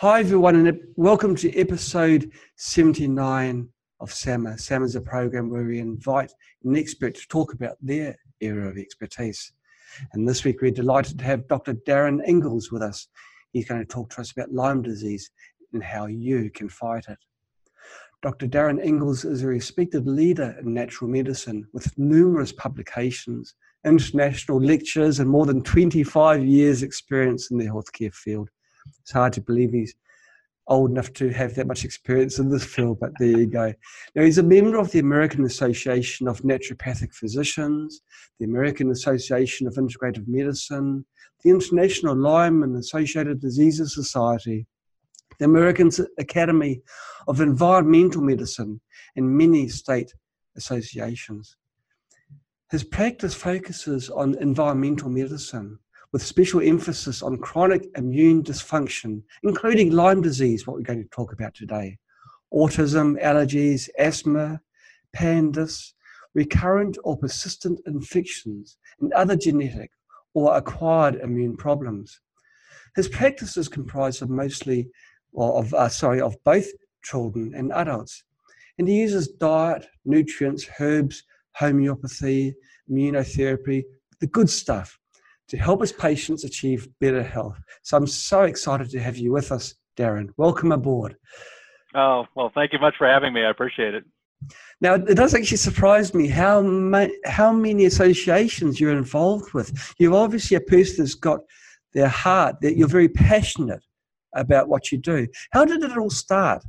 Hi, everyone, and welcome to episode 79 of SAMA. SAMA is a program where we invite an expert to talk about their area of expertise. And this week, we're delighted to have Dr. Darin Ingels with us. He's going to talk to us about Lyme disease and how you can fight it. Dr. Darin Ingels is a respected leader in natural medicine with numerous publications, international lectures, and more than 25 years' experience in the healthcare field. It's hard to believe he's old enough to have that much experience in this field, but there you go. Now, he's a member of the American Association of Naturopathic Physicians, the American Association of Integrative Medicine, the International Lyme and Associated Diseases Society, the American Academy of Environmental Medicine, and many state associations. His practice focuses on environmental medicine, with special emphasis on chronic immune dysfunction, including Lyme disease, what we're going to talk about today, autism, allergies, asthma, PANDAS, recurrent or persistent infections, and other genetic or acquired immune problems. His practice is comprised of mostly, well, of uh, sorry, of both children and adults, and he uses diet, nutrients, herbs, homeopathy, immunotherapy, the good stuff to help his patients achieve better health. So I'm so excited to have you with us, Darin. Welcome aboard. Oh, well, thank you much for having me. I appreciate it. Now, it does actually surprise me how, ma- how many associations you're involved with. You're obviously a person that's got their heart, that you're very passionate about what you do. How did it all start?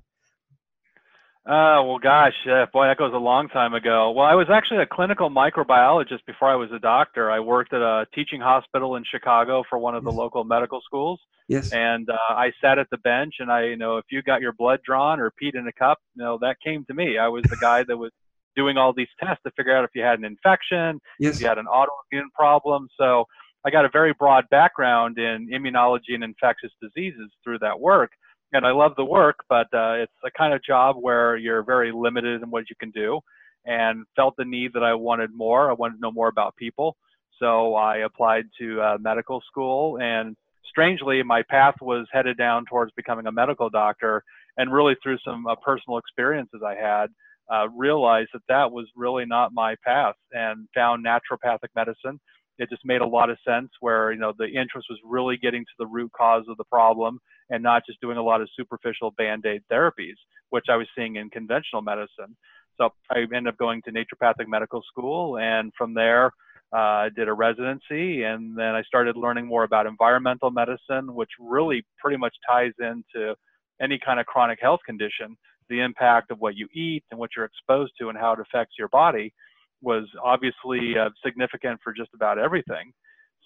Uh, well, gosh, uh, boy, that goes a long time ago. Well, I was actually a clinical microbiologist before I was a doctor. I worked at a teaching hospital in Chicago for one of the local medical schools. Yes. And uh, I sat at the bench, and I, you know, if you got your blood drawn or peed in a cup, you know, that came to me. I was the guy that was doing all these tests to figure out if you had an infection, yes. if you had an autoimmune problem. So I got a very broad background in immunology and infectious diseases through that work and I love the work, but uh, it's a kind of job where you're very limited in what you can do, and felt the need that I wanted more. I wanted to know more about people, so I applied to uh, medical school, and strangely, my path was headed down towards becoming a medical doctor, and really through some uh, personal experiences I had. Uh, realized that that was really not my path and found naturopathic medicine. It just made a lot of sense where, you know, the interest was really getting to the root cause of the problem and not just doing a lot of superficial band-aid therapies, which I was seeing in conventional medicine. So I ended up going to naturopathic medical school, and from there, uh, I did a residency, and then I started learning more about environmental medicine, which really pretty much ties into any kind of chronic health condition. The impact of what you eat and what you're exposed to and how it affects your body was obviously uh, significant for just about everything.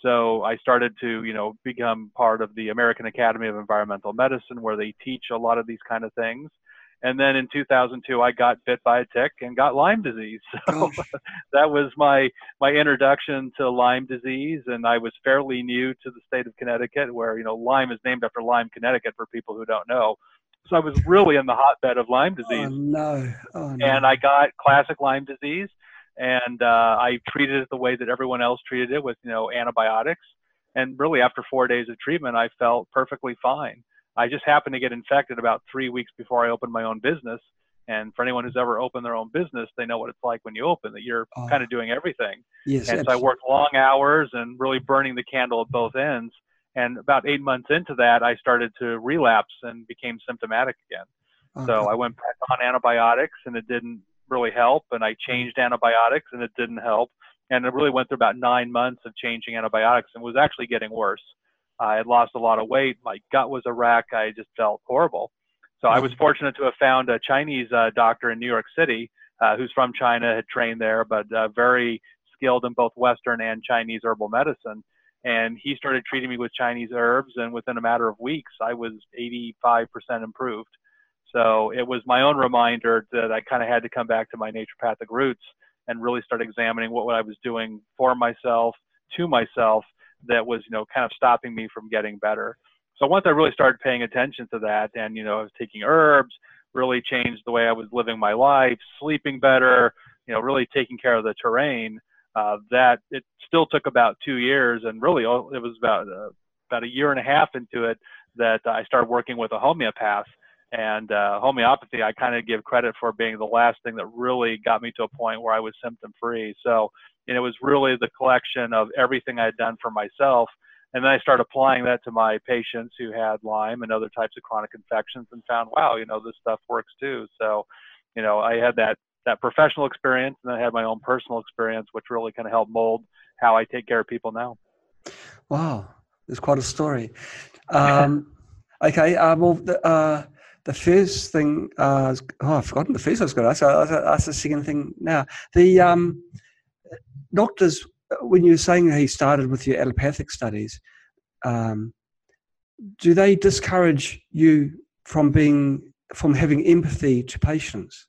So I started to, you know, become part of the American Academy of Environmental Medicine, where they teach a lot of these kind of things. And then in 2002, I got bit by a tick and got Lyme disease. So that was my my introduction to Lyme disease, and I was fairly new to the state of Connecticut, where you know Lyme is named after Lyme, Connecticut, for people who don't know. So I was really in the hotbed of Lyme disease. Oh no! Oh no! And I got classic Lyme disease and uh, I treated it the way that everyone else treated it with you know antibiotics. And really, after four days of treatment, I felt perfectly fine. I just happened to get infected about three weeks before I opened my own business. And for anyone who's ever opened their own business, they know what it's like when you open that you're Oh. kind of doing everything. yes, and so I worked long hours and really burning the candle at both ends. And about eight months into that, I started to relapse and became symptomatic again. absolutely. So I went back on antibiotics and it didn't really help. And I changed antibiotics and it didn't help. And it really went through about nine months of changing antibiotics and was actually getting worse. I had lost a lot of weight. My gut was a wreck. I just felt horrible. So I was fortunate to have found a Chinese uh, doctor in New York City uh, who's from China, had trained there, but uh, very skilled in both Western and Chinese herbal medicine. And he started treating me with Chinese herbs, and within a matter of weeks, I was 85% improved. So it was my own reminder that I kind of had to come back to my naturopathic roots and really start examining what, what I was doing for myself, to myself, that was, you know, kind of stopping me from getting better. So once I really started paying attention to that and, you know, I was taking herbs, really changed the way I was living my life, sleeping better, you know, really taking care of the terrain, uh, that it still took about two years and really it was about uh, about a year and a half into it that I started working with a homeopath. And uh, homeopathy, I kind of give credit for being the last thing that really got me to a point where I was symptom free. So, and it was really the collection of everything I had done for myself. And then I started applying that to my patients who had Lyme and other types of chronic infections and found, wow, you know, this stuff works too. So, you know, I had that that professional experience and then I had my own personal experience, which really kind of helped mold how I take care of people now. Wow, it's quite a story. Um, okay, uh, well, uh, the first thing, uh, oh, I've forgotten the first I was going to ask. That's the second thing now. The um, doctors, when you were saying he started with your allopathic studies, um, do they discourage you from being from having empathy to patients?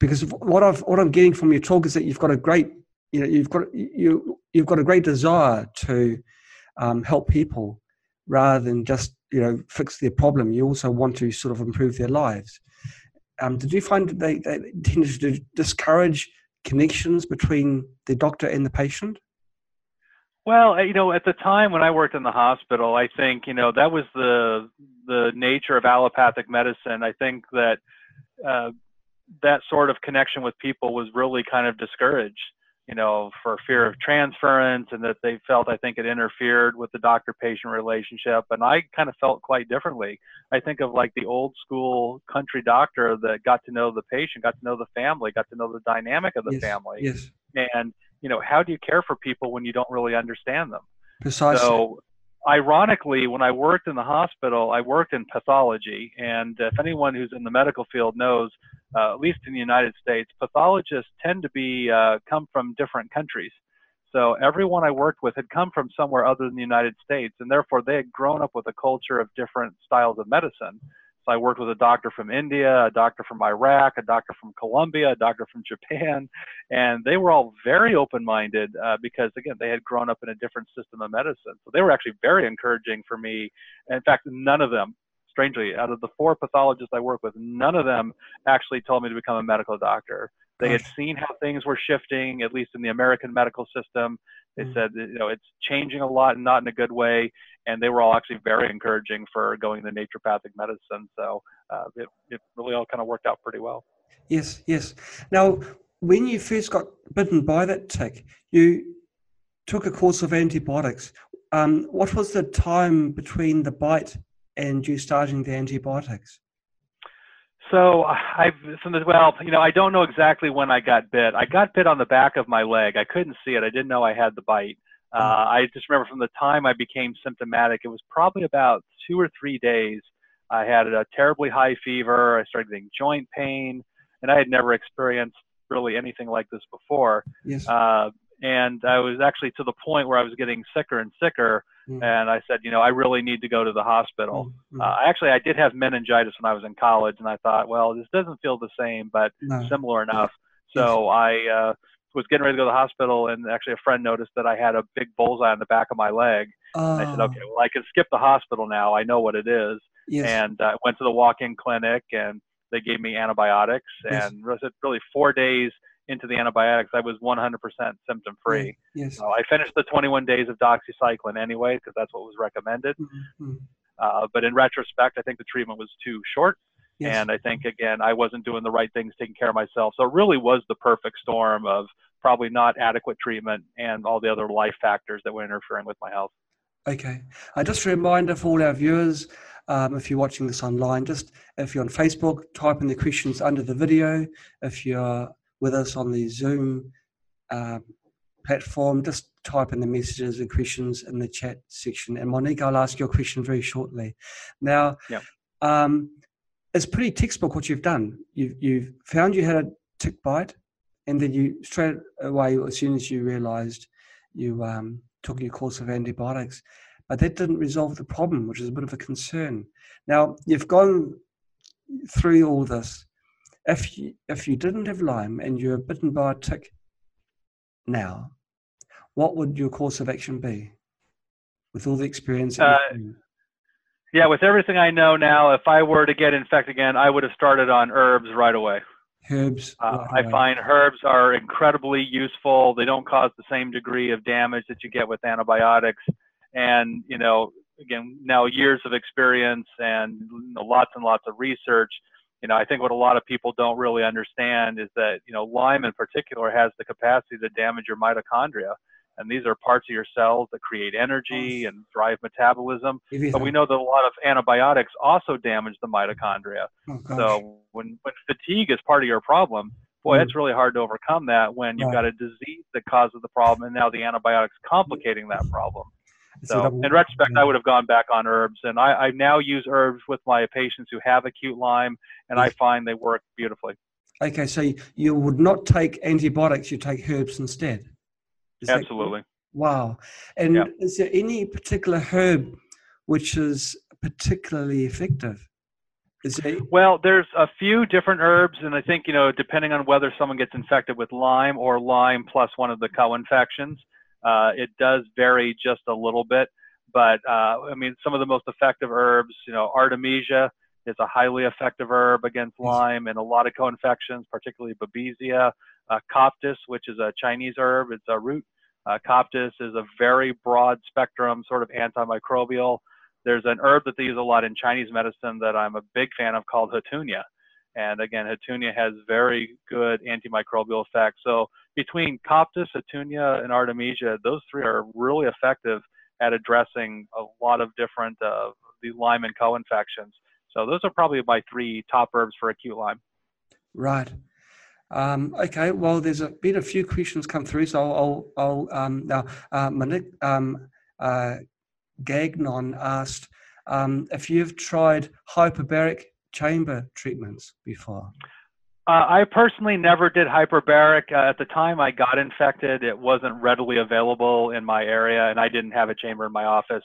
Because what I've what I'm getting from your talk is that you've got a great, you know, you've got you you've got a great desire to um, help people rather than just you know fix their problem. You also want to sort of improve their lives. Um, did you find that they, they tended to discourage connections between the doctor and the patient? Well, you know, at the time when I worked in the hospital, I think you know that was the the nature of allopathic medicine. I think that uh, that sort of connection with people was really kind of discouraged you know, for fear of transference and that they felt I think it interfered with the doctor patient relationship. And I kind of felt quite differently. I think of like the old school country doctor that got to know the patient, got to know the family, got to know the dynamic of the yes, family. Yes. And, you know, how do you care for people when you don't really understand them? Precisely. So ironically, when I worked in the hospital, I worked in pathology. And if anyone who's in the medical field knows, uh, at least in the United States, pathologists tend to be uh, come from different countries. So everyone I worked with had come from somewhere other than the United States, and therefore they had grown up with a culture of different styles of medicine. I worked with a doctor from India, a doctor from Iraq, a doctor from Colombia, a doctor from Japan, and they were all very open-minded uh, because again they had grown up in a different system of medicine. So they were actually very encouraging for me. In fact, none of them strangely, out of the four pathologists I work with, none of them actually told me to become a medical doctor. They had seen how things were shifting, at least in the American medical system. They mm. said, you know, it's changing a lot and not in a good way. And they were all actually very encouraging for going the naturopathic medicine. So uh, it, it really all kind of worked out pretty well. Yes, yes. Now, when you first got bitten by that tick, you took a course of antibiotics. Um, what was the time between the bite and you starting the antibiotics? So I've well, you know, I don't know exactly when I got bit. I got bit on the back of my leg. I couldn't see it. I didn't know I had the bite. Uh, mm-hmm. I just remember from the time I became symptomatic, it was probably about two or three days. I had a terribly high fever. I started getting joint pain, and I had never experienced really anything like this before. Yes. Uh, and I was actually to the point where I was getting sicker and sicker. Mm-hmm. And I said, you know, I really need to go to the hospital. Mm-hmm. Uh, actually, I did have meningitis when I was in college, and I thought, well, this doesn't feel the same, but no. similar enough. So. I uh, was getting ready to go to the hospital, and actually, a friend noticed that I had a big bullseye on the back of my leg. I said, okay, well, I can skip the hospital now. I know what it is. Yes. And I uh, went to the walk-in clinic, and they gave me antibiotics, yes. and was it really four days into the antibiotics, I was 100% symptom free. Yes. So I finished the 21 days of doxycycline anyway because that's what was recommended. Mm-hmm. Uh, but in retrospect, I think the treatment was too short. Yes. And I think, again, I wasn't doing the right things, taking care of myself. So it really was the perfect storm of probably not adequate treatment and all the other life factors that were interfering with my health. Okay. Uh, just a reminder for all our viewers um, if you're watching this online, just if you're on Facebook, type in the questions under the video. If you're with us on the Zoom uh, platform, just type in the messages and questions in the chat section. And Monique, I'll ask your question very shortly. Now, um, it's pretty textbook what you've done. You've, you've found you had a tick bite, and then you straight away, as soon as you realized, you um, took your course of antibiotics. But that didn't resolve the problem, which is a bit of a concern. Now, you've gone through all this if you, if you didn't have Lyme and you were bitten by a tick now, what would your course of action be with all the experience? Uh, yeah, with everything I know now, if I were to get infected again, I would have started on herbs right away. Herbs. Uh, right I find herbs are incredibly useful. They don't cause the same degree of damage that you get with antibiotics. And you know, again, now years of experience and lots and lots of research. You know, I think what a lot of people don't really understand is that you know Lyme in particular has the capacity to damage your mitochondria and these are parts of your cells that create energy and drive metabolism. But we know that a lot of antibiotics also damage the mitochondria. Oh, so when, when fatigue is part of your problem, boy, mm. it's really hard to overcome that when you've got a disease that causes the problem, and now the antibiotics complicating that problem. So, in retrospect, I mm. would have gone back on herbs, and I, I now use herbs with my patients who have acute Lyme, and I find they work beautifully. Okay, so you would not take antibiotics; you take herbs instead. Is Absolutely. That, wow. And yeah. is there any particular herb which is particularly effective? Well, there's a few different herbs, and I think you know, depending on whether someone gets infected with Lyme or Lyme plus one of the co-infections, uh, it does vary just a little bit. But uh, I mean, some of the most effective herbs, you know, Artemisia is a highly effective herb against Lyme and a lot of co-infections, particularly Babesia. Uh, Coptis, which is a Chinese herb, it's a root. Uh, Coptis is a very broad spectrum sort of antimicrobial. There's an herb that they use a lot in Chinese medicine that I'm a big fan of called Houttuynia. And again, Houttuynia has very good antimicrobial effects. So between Coptis, Houttuynia, and Artemisia, those three are really effective at addressing a lot of different uh, the Lyme and co-infections. So those are probably my three top herbs for acute Lyme. Right. Um, okay, well, there's a, been a few questions come through, so I'll, I'll um, now, uh, Monique um, uh, Gagnon asked um, if you've tried hyperbaric chamber treatments before. Uh, I personally never did hyperbaric. Uh, at the time I got infected, it wasn't readily available in my area, and I didn't have a chamber in my office.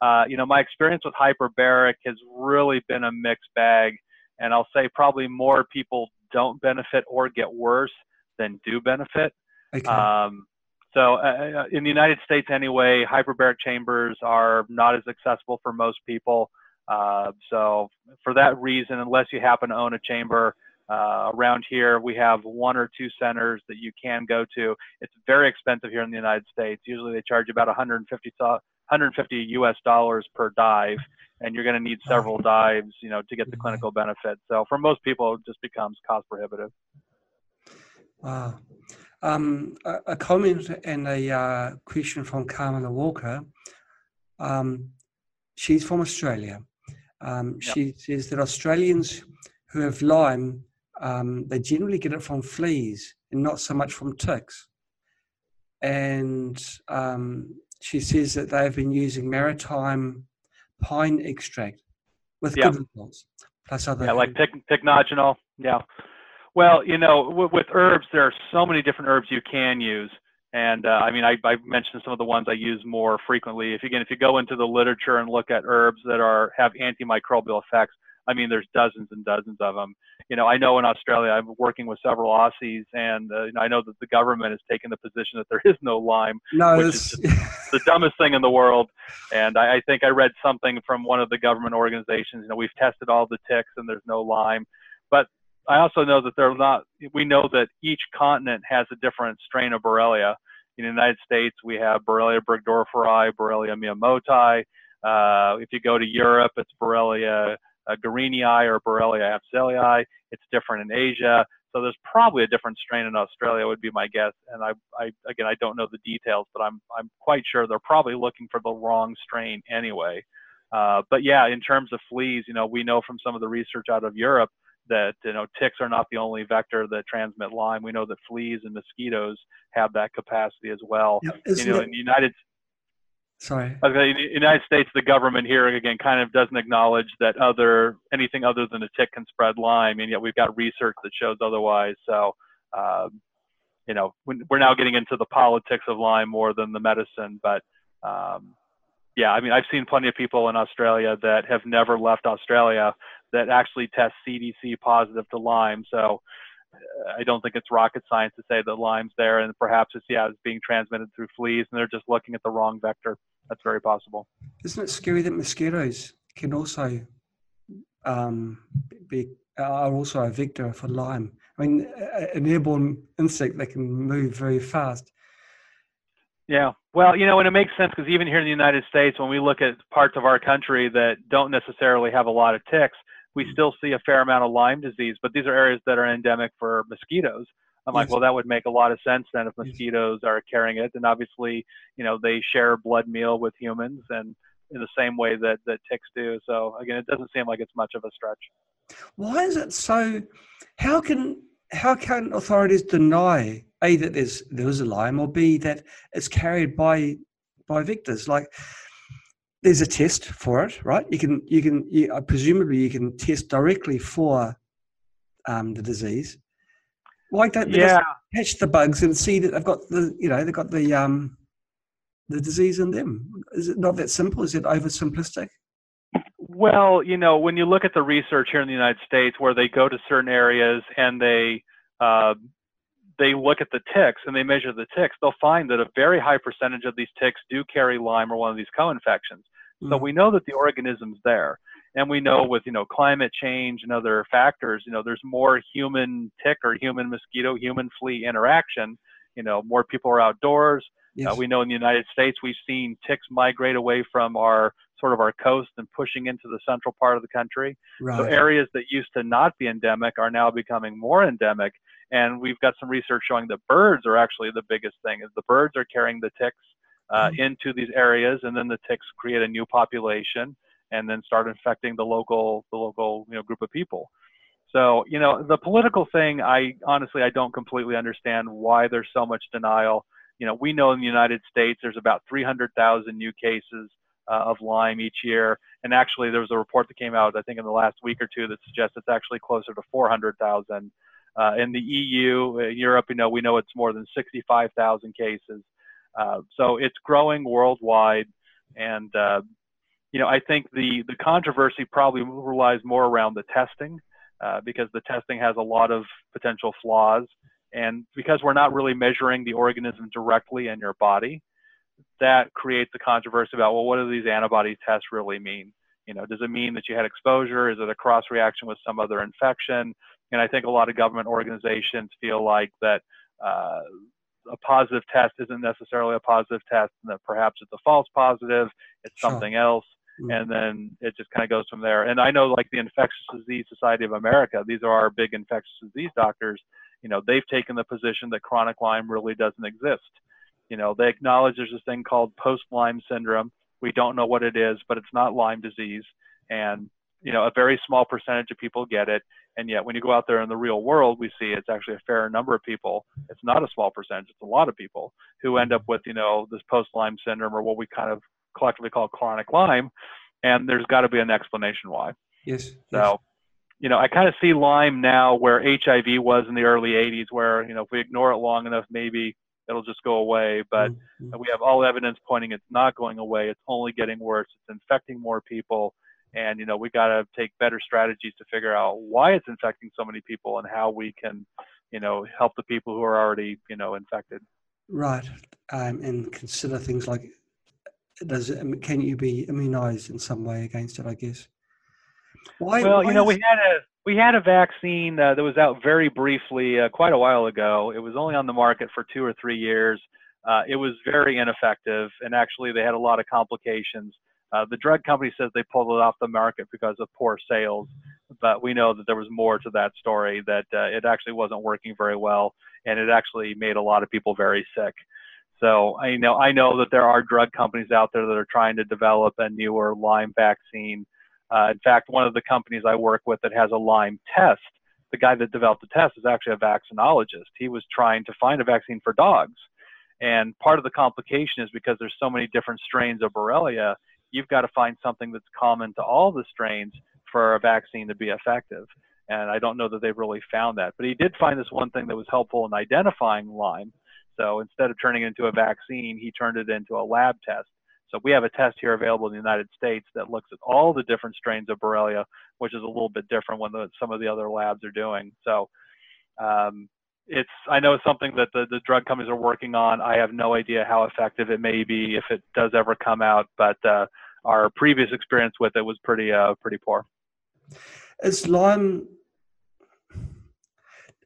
Uh, you know, my experience with hyperbaric has really been a mixed bag, and I'll say probably more people don't benefit or get worse than do benefit. Okay. Um, so uh, uh, in the United States, anyway, hyperbaric chambers are not as accessible for most people. Uh, so for that reason, unless you happen to own a chamber uh, around here, we have one or two centers that you can go to. It's very expensive here in the United States. Usually they charge about 150 150 US dollars per dive and you're going to need several dives, you know, to get the clinical benefit. So for most people, it just becomes cost prohibitive. Wow. Um, a, a, comment and a uh, question from Carmela Walker. Um, she's from Australia. Um, yep. She says that Australians who have Lyme, um, they generally get it from fleas and not so much from ticks. And um, she says that they've been using maritime pine extract with yeah. good results. Plus other yeah, like pycnogenol. Yeah. Well, you know, w- with herbs, there are so many different herbs you can use. And uh, I mean, I, I mentioned some of the ones I use more frequently. If again, if you go into the literature and look at herbs that are have antimicrobial effects, I mean, there's dozens and dozens of them. You know, I know in Australia, I'm working with several Aussies, and uh, you know, I know that the government has taken the position that there is no Lyme, no, which is the dumbest thing in the world. And I, I think I read something from one of the government organizations. You know, we've tested all the ticks, and there's no Lyme. But I also know that they're not. We know that each continent has a different strain of Borrelia. In the United States, we have Borrelia burgdorferi, Borrelia miyamotoi. Uh, if you go to Europe, it's Borrelia uh, garinii or Borrelia afzelii. It's different in Asia. So there's probably a different strain in Australia would be my guess. And I, I again, I don't know the details, but I'm, I'm quite sure they're probably looking for the wrong strain anyway. Uh, but yeah, in terms of fleas, you know, we know from some of the research out of Europe that you know ticks are not the only vector that transmit Lyme. We know that fleas and mosquitoes have that capacity as well. Yeah, you know, in the United Sorry. Okay, in the United States, the government here again kind of doesn't acknowledge that other anything other than a tick can spread Lyme, and yet we've got research that shows otherwise. So, um, you know, we're now getting into the politics of Lyme more than the medicine. But um, yeah, I mean, I've seen plenty of people in Australia that have never left Australia that actually test CDC positive to Lyme. So I don't think it's rocket science to say that Lyme's there, and perhaps it's yeah, it's being transmitted through fleas, and they're just looking at the wrong vector. That's very possible. Isn't it scary that mosquitoes can also um, be are also a vector for Lyme? I mean, an airborne insect that can move very fast. Yeah, well, you know, and it makes sense because even here in the United States, when we look at parts of our country that don't necessarily have a lot of ticks, we still see a fair amount of Lyme disease. But these are areas that are endemic for mosquitoes. I'm like, well, that would make a lot of sense then if mosquitoes are carrying it. And obviously, you know, they share blood meal with humans and in the same way that, that ticks do. So again, it doesn't seem like it's much of a stretch. Why is it so? How can how can authorities deny a that there's there is a Lyme or b that it's carried by by vectors like there's a test for it right? You can you can you, uh, presumably you can test directly for um, the disease. Why don't they yeah. catch the bugs and see that they've got the you know they've got the um the disease in them. Is it not that simple? Is it oversimplistic? Well, you know, when you look at the research here in the United States, where they go to certain areas and they uh, they look at the ticks and they measure the ticks, they'll find that a very high percentage of these ticks do carry Lyme or one of these co-infections. Mm-hmm. So we know that the organism's there, and we know with you know climate change and other factors, you know, there's more human tick or human mosquito, human flea interaction. You know, more people are outdoors. Yes. Uh, we know in the United States we've seen ticks migrate away from our sort of our coast and pushing into the central part of the country. Right. So areas that used to not be endemic are now becoming more endemic. And we've got some research showing that birds are actually the biggest thing. Is the birds are carrying the ticks uh, mm-hmm. into these areas, and then the ticks create a new population, and then start infecting the local the local you know group of people. So you know the political thing, I honestly I don't completely understand why there's so much denial. You know we know in the United States there's about 300,000 new cases uh, of Lyme each year. And actually, there was a report that came out, I think, in the last week or two that suggests it's actually closer to 400,000. Uh, in the EU, uh, Europe, you know, we know it's more than 65,000 cases. Uh, so it's growing worldwide. And, uh, you know, I think the, the controversy probably relies more around the testing uh, because the testing has a lot of potential flaws. And because we're not really measuring the organism directly in your body, that creates a controversy about well, what do these antibody tests really mean? You know, does it mean that you had exposure? Is it a cross reaction with some other infection? And I think a lot of government organizations feel like that uh, a positive test isn't necessarily a positive test, and that perhaps it's a false positive, it's sure. something else. Mm-hmm. And then it just kind of goes from there. And I know, like the Infectious Disease Society of America, these are our big infectious disease doctors. You know, they've taken the position that chronic Lyme really doesn't exist. You know, they acknowledge there's this thing called post Lyme syndrome. We don't know what it is, but it's not Lyme disease. And, you know, a very small percentage of people get it. And yet, when you go out there in the real world, we see it's actually a fair number of people. It's not a small percentage, it's a lot of people who end up with, you know, this post Lyme syndrome or what we kind of collectively call chronic Lyme. And there's got to be an explanation why. Yes. So, yes. you know, I kind of see Lyme now where HIV was in the early 80s, where, you know, if we ignore it long enough, maybe it'll just go away. But mm-hmm. we have all evidence pointing it's not going away. It's only getting worse. It's infecting more people. And, you know, we got to take better strategies to figure out why it's infecting so many people and how we can, you know, help the people who are already, you know, infected. Right. Um, and consider things like does it, can you be immunized in some way against it, I guess? Why, well, why you know, is... we had a we had a vaccine uh, that was out very briefly uh, quite a while ago. It was only on the market for two or three years. Uh, it was very ineffective, and actually, they had a lot of complications. Uh, the drug company says they pulled it off the market because of poor sales, but we know that there was more to that story. That uh, it actually wasn't working very well, and it actually made a lot of people very sick. So I know I know that there are drug companies out there that are trying to develop a newer Lyme vaccine uh, in fact, one of the companies I work with that has a Lyme test, the guy that developed the test is actually a vaccinologist. He was trying to find a vaccine for dogs. And part of the complication is because there's so many different strains of Borrelia, you've got to find something that's common to all the strains for a vaccine to be effective. And I don't know that they've really found that. But he did find this one thing that was helpful in identifying Lyme. So instead of turning it into a vaccine, he turned it into a lab test. So we have a test here available in the United States that looks at all the different strains of Borrelia, which is a little bit different than some of the other labs are doing. So um, it's I know it's something that the, the drug companies are working on. I have no idea how effective it may be if it does ever come out, but uh, our previous experience with it was pretty uh, pretty poor. Is Lyme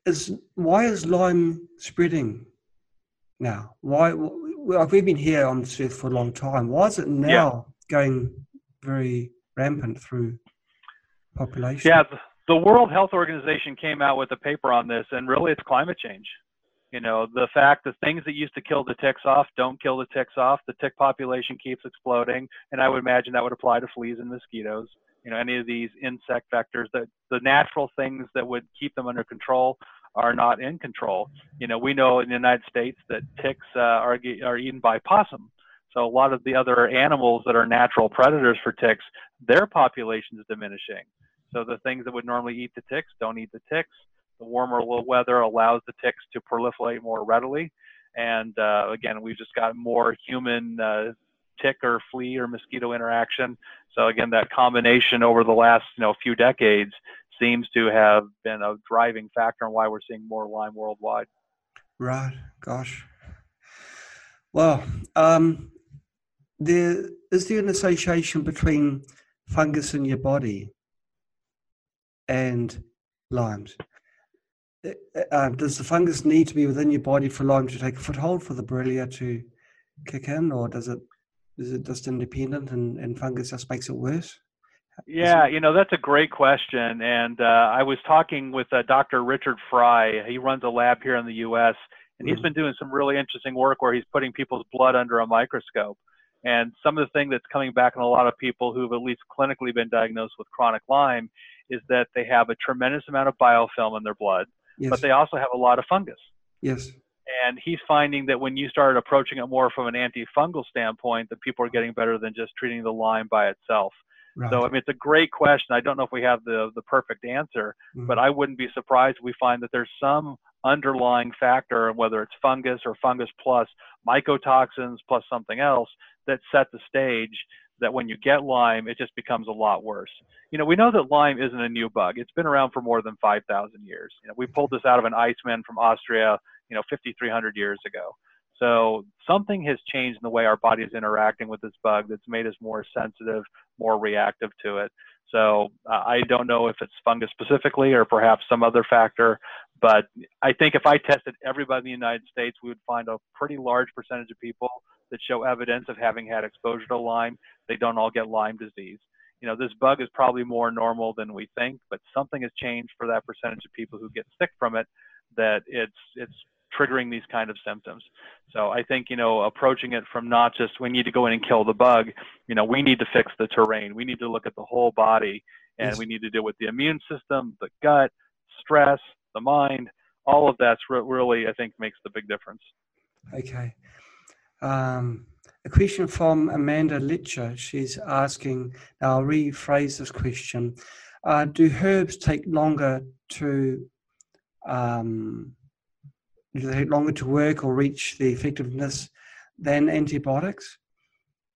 is why is Lyme spreading now? Why well, we've been here on this earth for a long time. Why is it now yeah. going very rampant through population? Yeah, the World Health Organization came out with a paper on this, and really it's climate change. You know, the fact that things that used to kill the ticks off don't kill the ticks off. The tick population keeps exploding, and I would imagine that would apply to fleas and mosquitoes. You know, any of these insect vectors that the natural things that would keep them under control are not in control. You know, we know in the United States that ticks uh, are are eaten by possum. So a lot of the other animals that are natural predators for ticks, their population is diminishing. So the things that would normally eat the ticks don't eat the ticks. The warmer weather allows the ticks to proliferate more readily. And uh, again, we've just got more human uh, tick or flea or mosquito interaction. So again, that combination over the last you know few decades seems to have been a driving factor in why we're seeing more Lyme worldwide. Right. Gosh. Well, um, there is there an association between fungus in your body and Lyme's? Uh, uh, does the fungus need to be within your body for Lyme to take a foothold for the Borrelia to kick in, or does it is it just independent and, and fungus just makes it worse? Yeah, you know that's a great question, and uh, I was talking with uh, Dr. Richard Fry. He runs a lab here in the U.S. and he's mm-hmm. been doing some really interesting work where he's putting people's blood under a microscope. And some of the thing that's coming back in a lot of people who've at least clinically been diagnosed with chronic Lyme is that they have a tremendous amount of biofilm in their blood, yes. but they also have a lot of fungus. Yes. And he's finding that when you start approaching it more from an antifungal standpoint, that people are getting better than just treating the Lyme by itself. Right. So I mean, it's a great question. I don't know if we have the the perfect answer, mm-hmm. but I wouldn't be surprised if we find that there's some underlying factor, whether it's fungus or fungus plus mycotoxins plus something else, that set the stage that when you get Lyme, it just becomes a lot worse. You know, we know that Lyme isn't a new bug. It's been around for more than 5,000 years. You know, we pulled this out of an Iceman from Austria, you know, 5,300 years ago. So something has changed in the way our body is interacting with this bug that's made us more sensitive, more reactive to it. So uh, I don't know if it's fungus specifically or perhaps some other factor, but I think if I tested everybody in the United States, we would find a pretty large percentage of people that show evidence of having had exposure to Lyme. They don't all get Lyme disease. You know, this bug is probably more normal than we think, but something has changed for that percentage of people who get sick from it that it's it's triggering these kind of symptoms. So I think, you know, approaching it from not just we need to go in and kill the bug, you know, we need to fix the terrain. We need to look at the whole body and yes. we need to deal with the immune system, the gut, stress, the mind. All of that's re- really, I think, makes the big difference. Okay. Um, a question from Amanda Litcher. She's asking, now I'll rephrase this question. Uh, do herbs take longer to um, do they take longer to work or reach the effectiveness than antibiotics?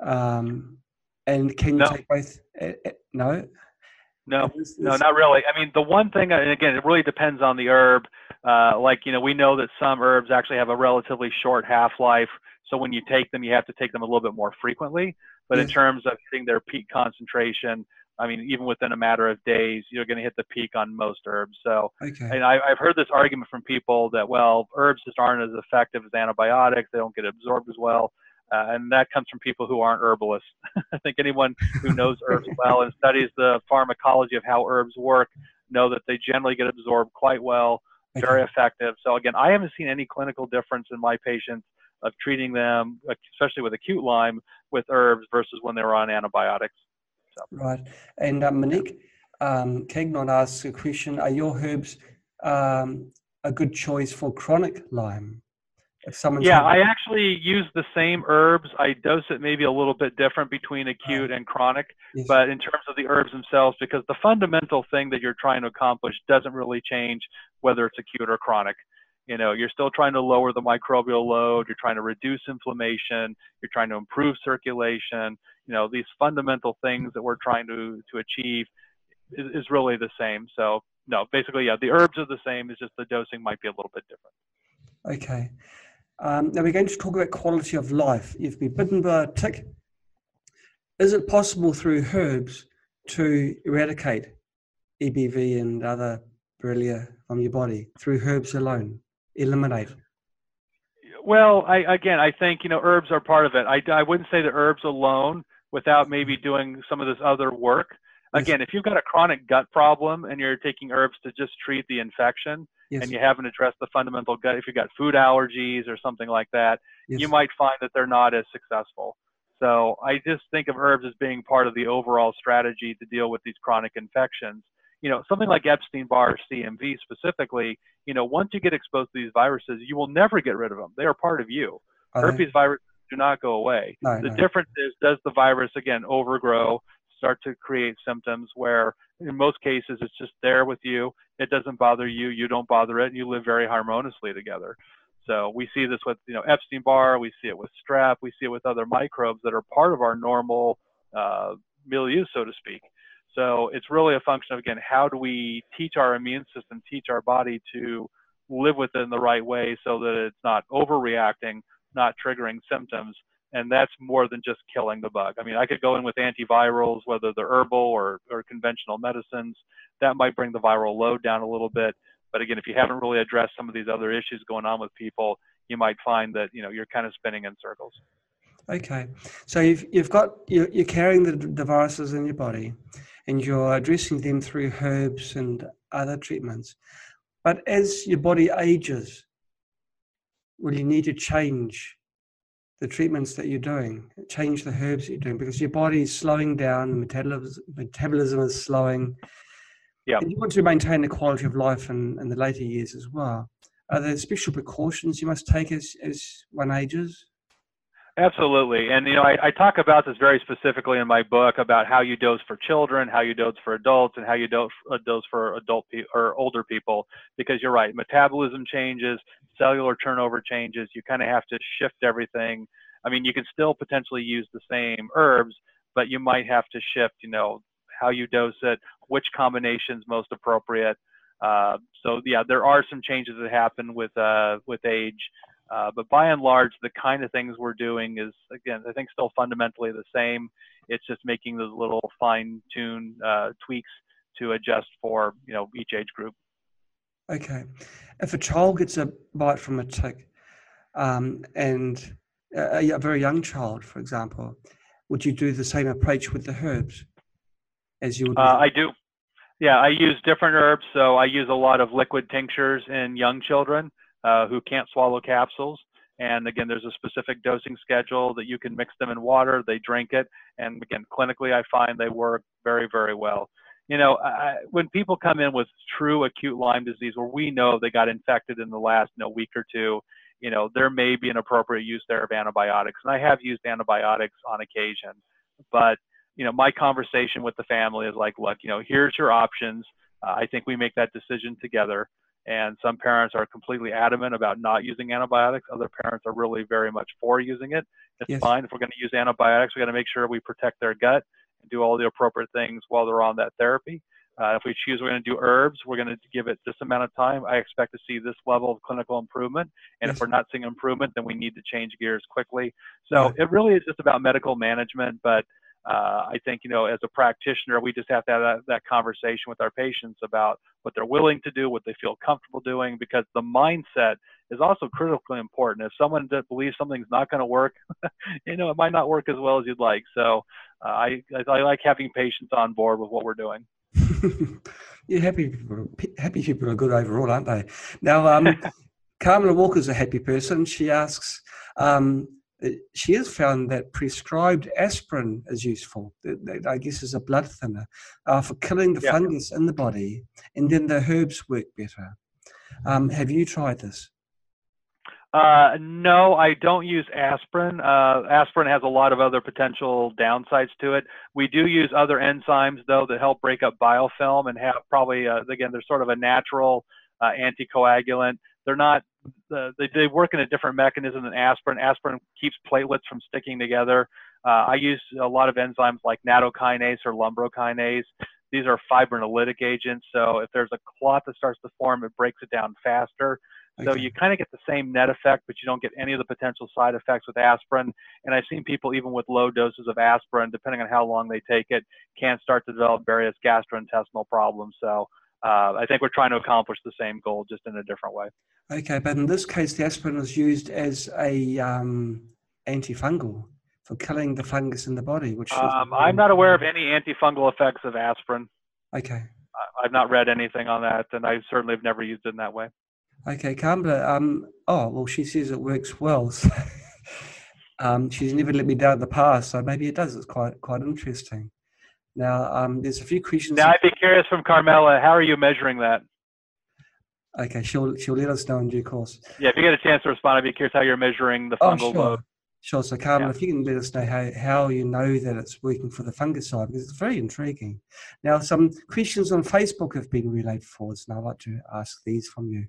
Um, and can you no. take both? Uh, uh, no. No, no, not really. I mean, the one thing, and again, it really depends on the herb. Uh, like, you know, we know that some herbs actually have a relatively short half life. So when you take them, you have to take them a little bit more frequently. But in terms of hitting their peak concentration, I mean, even within a matter of days, you're going to hit the peak on most herbs. So, okay. and I, have heard this argument from people that, well, herbs just aren't as effective as antibiotics. They don't get absorbed as well. Uh, and that comes from people who aren't herbalists. I think anyone who knows herbs well and studies the pharmacology of how herbs work know that they generally get absorbed quite well, okay. very effective. So again, I haven't seen any clinical difference in my patients of treating them, especially with acute Lyme, with herbs versus when they were on antibiotics. So. Right. And uh, Monique um, Gagnon asks a question Are your herbs um, a good choice for chronic Lyme? If someone yeah, I actually use the same herbs. I dose it maybe a little bit different between acute and chronic, yes. but in terms of the herbs themselves, because the fundamental thing that you're trying to accomplish doesn't really change whether it's acute or chronic. You know, you're still trying to lower the microbial load, you're trying to reduce inflammation, you're trying to improve circulation. You know, these fundamental things that we're trying to, to achieve is, is really the same. So, no, basically, yeah, the herbs are the same, it's just the dosing might be a little bit different. Okay. Um, now we're going to talk about quality of life. You've been bitten by a tick. Is it possible through herbs to eradicate EBV and other Borrelia from your body through herbs alone? Eliminate? Well, I, again, I think you know herbs are part of it. I, I wouldn't say the herbs alone without maybe mm-hmm. doing some of this other work. Again, yes. if you've got a chronic gut problem and you're taking herbs to just treat the infection, yes. and you haven't addressed the fundamental gut, if you've got food allergies or something like that, yes. you might find that they're not as successful. So I just think of herbs as being part of the overall strategy to deal with these chronic infections. You know, something like Epstein-Barr or CMV specifically, you know, once you get exposed to these viruses, you will never get rid of them. They are part of you. Herpes viruses do not go away. No, the no. difference is, does the virus again overgrow, start to create symptoms where, in most cases, it's just there with you. It doesn't bother you. You don't bother it, and you live very harmoniously together. So we see this with you know Epstein Barr, we see it with strep, we see it with other microbes that are part of our normal uh, milieu, so to speak. So it's really a function of again, how do we teach our immune system, teach our body to live with it in the right way, so that it's not overreacting, not triggering symptoms, and that's more than just killing the bug. I mean, I could go in with antivirals, whether they're herbal or, or conventional medicines. That might bring the viral load down a little bit but again, if you haven't really addressed some of these other issues going on with people, you might find that you know you're kind of spinning in circles. Okay, so you've you've got you're, you're carrying the, the viruses in your body, and you're addressing them through herbs and other treatments. But as your body ages, will you need to change the treatments that you're doing, change the herbs that you're doing, because your body is slowing down, metabolism, metabolism is slowing, yeah. And you want to maintain the quality of life in, in the later years as well. Are there special precautions you must take as, as one ages? Absolutely. And, you know, I, I, talk about this very specifically in my book about how you dose for children, how you dose for adults, and how you dose, uh, dose for adult pe- or older people. Because you're right, metabolism changes, cellular turnover changes. You kind of have to shift everything. I mean, you can still potentially use the same herbs, but you might have to shift, you know, how you dose it, which combination is most appropriate. Uh, so yeah, there are some changes that happen with uh, with age, uh, but by and large, the kind of things we're doing is again, I think still fundamentally the same. It's just making those little fine-tuned uh, tweaks to adjust for you know each age group. Okay, if a child gets a bite from a tick, um, and a, a very young child, for example, would you do the same approach with the herbs? as you would? Uh, I do. Yeah, I use different herbs. So I use a lot of liquid tinctures in young children uh, who can't swallow capsules. And again, there's a specific dosing schedule that you can mix them in water. They drink it, and again, clinically, I find they work very, very well. You know, I, when people come in with true acute Lyme disease, where we know they got infected in the last you know, week or two, you know, there may be an appropriate use there of antibiotics, and I have used antibiotics on occasion, but you know, my conversation with the family is like, look, you know, here's your options. Uh, I think we make that decision together. And some parents are completely adamant about not using antibiotics. Other parents are really very much for using it. It's yes. fine if we're going to use antibiotics. We got to make sure we protect their gut and do all the appropriate things while they're on that therapy. Uh, if we choose we're going to do herbs, we're going to give it this amount of time. I expect to see this level of clinical improvement. And yes. if we're not seeing improvement, then we need to change gears quickly. So it really is just about medical management. But uh, I think, you know, as a practitioner, we just have to have that, that, conversation with our patients about what they're willing to do, what they feel comfortable doing, because the mindset is also critically important. If someone believes something's not going to work, you know, it might not work as well as you'd like. So uh, I, I like having patients on board with what we're doing. yeah, happy people, happy people are good overall, aren't they? Now, um, Carmela Walker's a happy person. She asks, um, she has found that prescribed aspirin is useful. I guess is a blood thinner uh, for killing the yeah. fungus in the body, and then the herbs work better. Um, have you tried this? Uh, no, I don't use aspirin. Uh, aspirin has a lot of other potential downsides to it. We do use other enzymes though that help break up biofilm and have probably uh, again they're sort of a natural uh, anticoagulant. They're not they, they work in a different mechanism than aspirin. Aspirin keeps platelets from sticking together. Uh, I use a lot of enzymes like nattokinase or lumbrokinase. These are fibrinolytic agents. So if there's a clot that starts to form, it breaks it down faster. Okay. So you kind of get the same net effect, but you don't get any of the potential side effects with aspirin. And I've seen people, even with low doses of aspirin, depending on how long they take it, can start to develop various gastrointestinal problems. So uh, I think we're trying to accomplish the same goal, just in a different way. Okay, but in this case, the aspirin is used as a um, antifungal for killing the fungus in the body. Which um, I'm not aware of any antifungal effects of aspirin. Okay. I've not read anything on that, and I certainly have never used it in that way. Okay, Carmela. Um, oh well, she says it works well. So, um, she's never let me down in the past, so maybe it does. It's quite quite interesting. Now, um, there's a few questions. Now, I'd be curious from Carmela. How are you measuring that? Okay, she'll she'll let us know in due course. Yeah, if you get a chance to respond, I'd be curious how you're measuring the fungal oh, sure. load. Sure. So, Carmen, yeah. if you can let us know how, how you know that it's working for the fungicide, because it's very intriguing. Now, some questions on Facebook have been relayed forwards, and I'd like to ask these from you.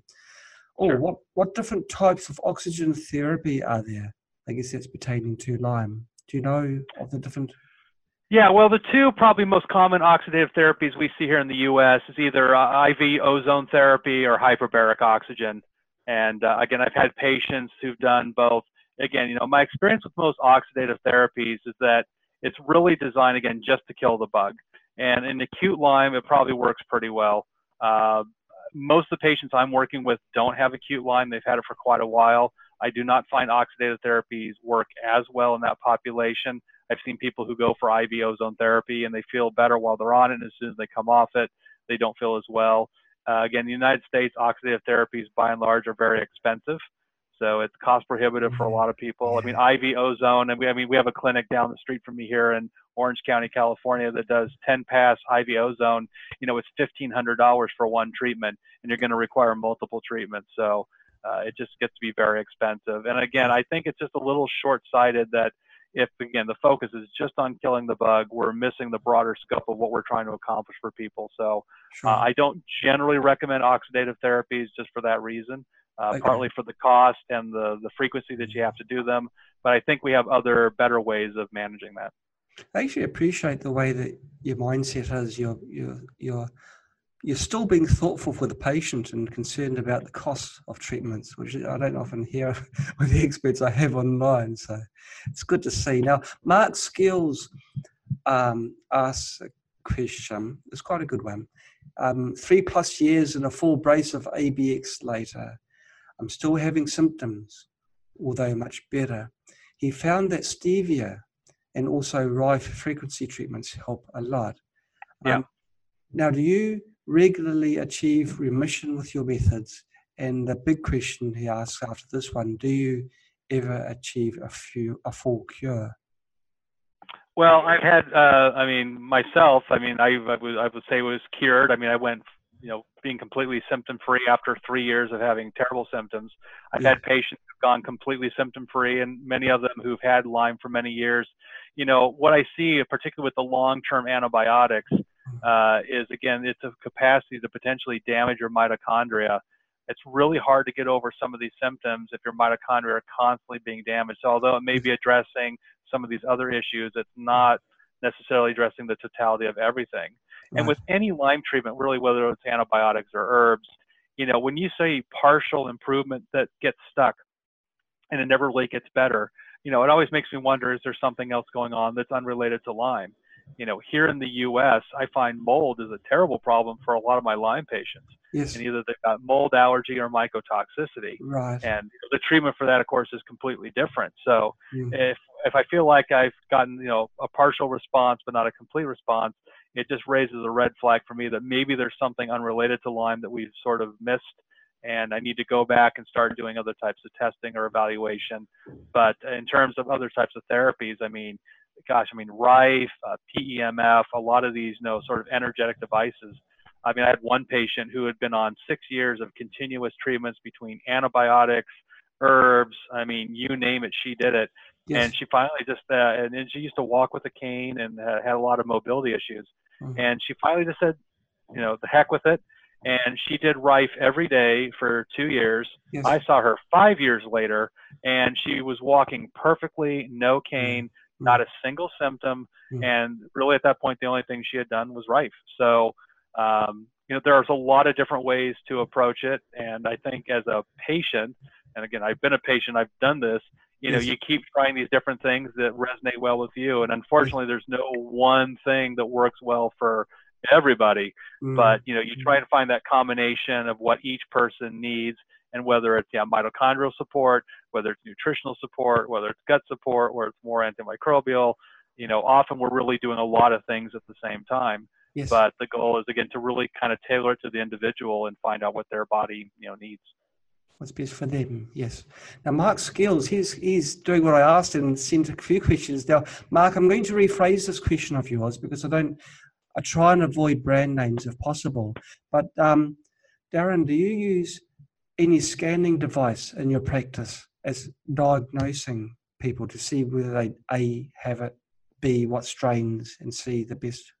Oh, sure. what, what different types of oxygen therapy are there? I guess that's pertaining to Lyme. Do you know of the different? Yeah, well, the two probably most common oxidative therapies we see here in the U.S. is either uh, IV ozone therapy or hyperbaric oxygen. And uh, again, I've had patients who've done both again, you know, my experience with most oxidative therapies is that it's really designed again just to kill the bug. And in acute Lyme, it probably works pretty well. Uh, most of the patients I'm working with don't have acute Lyme; they've had it for quite a while. I do not find oxidative therapies work as well in that population. I've seen people who go for IV ozone therapy and they feel better while they're on it, and as soon as they come off it, they don't feel as well. Uh, again, in the United States, oxidative therapies by and large are very expensive. So it's cost prohibitive for a mm-hmm. lot of people. I mean, IV ozone, and we, I mean, we have a clinic down the street from me here in Orange County, California, that does 10 pass IV ozone. You know, it's $1,500 for one treatment, and you're going to require multiple treatments. So uh, it just gets to be very expensive. And again, I think it's just a little short-sighted that if again the focus is just on killing the bug, we're missing the broader scope of what we're trying to accomplish for people. So sure. uh, I don't generally recommend oxidative therapies just for that reason uh, okay. partly for the cost and the, the frequency that you have to do them. But I think we have other better ways of managing that. I actually appreciate the way that your mindset is. You're, you're, you're, you're still being thoughtful for the patient and concerned about the cost of treatments, which I don't often hear with the experts I have online. So it's good to see. Now, Mark Skills um, asks a question. It's quite a good one. Um, three plus years and a full brace of ABX later, I'm still having symptoms, although much better. He found that stevia and also rife frequency treatments help a lot. Yeah. Um, now, do you regularly achieve remission with your methods? And the big question he asks after this one: Do you ever achieve a few a full cure? Well, I've had, uh, I mean, myself. I mean, I, I would I would say was cured. I mean, I went you know being completely symptom free after three years of having terrible symptoms. I've yeah. had patients who've gone completely symptom free, and many of them who've had Lyme for many years. You know what I see, particularly with the long term antibiotics. Uh, is again it's a capacity to potentially damage your mitochondria. It's really hard to get over some of these symptoms if your mitochondria are constantly being damaged. So although it may be addressing some of these other issues, it's not necessarily addressing the totality of everything. And with any Lyme treatment, really, whether it's antibiotics or herbs, you know, when you say partial improvement that gets stuck and it never really gets better, you know, it always makes me wonder is there something else going on that's unrelated to Lyme? You know, here in the U.S., I find mold is a terrible problem for a lot of my Lyme patients. Yes. And either they've got mold allergy or mycotoxicity. Right. And the treatment for that, of course, is completely different. So mm. if if I feel like I've gotten you know a partial response but not a complete response, it just raises a red flag for me that maybe there's something unrelated to Lyme that we've sort of missed, and I need to go back and start doing other types of testing or evaluation. But in terms of other types of therapies, I mean, gosh, I mean, Rife, uh, PEMF, a lot of these, you know, sort of energetic devices. I mean, I had one patient who had been on six years of continuous treatments between antibiotics, herbs. I mean, you name it, she did it. Yes. And she finally just, uh, and then she used to walk with a cane and uh, had a lot of mobility issues. Mm-hmm. And she finally just said, you know, the heck with it. And she did Rife every day for two years. Yes. I saw her five years later, and she was walking perfectly, no cane, mm-hmm. Not a single symptom. Mm-hmm. And really, at that point, the only thing she had done was Rife. So, um, you know, there's a lot of different ways to approach it. And I think as a patient, and again, I've been a patient, I've done this, you know, you keep trying these different things that resonate well with you. And unfortunately, there's no one thing that works well for everybody. Mm. But you know, you try to find that combination of what each person needs, and whether it's yeah, mitochondrial support, whether it's nutritional support, whether it's gut support, where it's more antimicrobial. You know, often we're really doing a lot of things at the same time. Yes. But the goal is again to really kind of tailor it to the individual and find out what their body you know needs what's best for them. Yes. Now, Mark Skills, he's, he's doing what I asked and sent a few questions. Now, Mark, I'm going to rephrase this question of yours because I don't, I try and avoid brand names if possible. But um, Darin, do you use any scanning device in your practice as diagnosing people to see whether they A, have it, B, what strains, and C, the best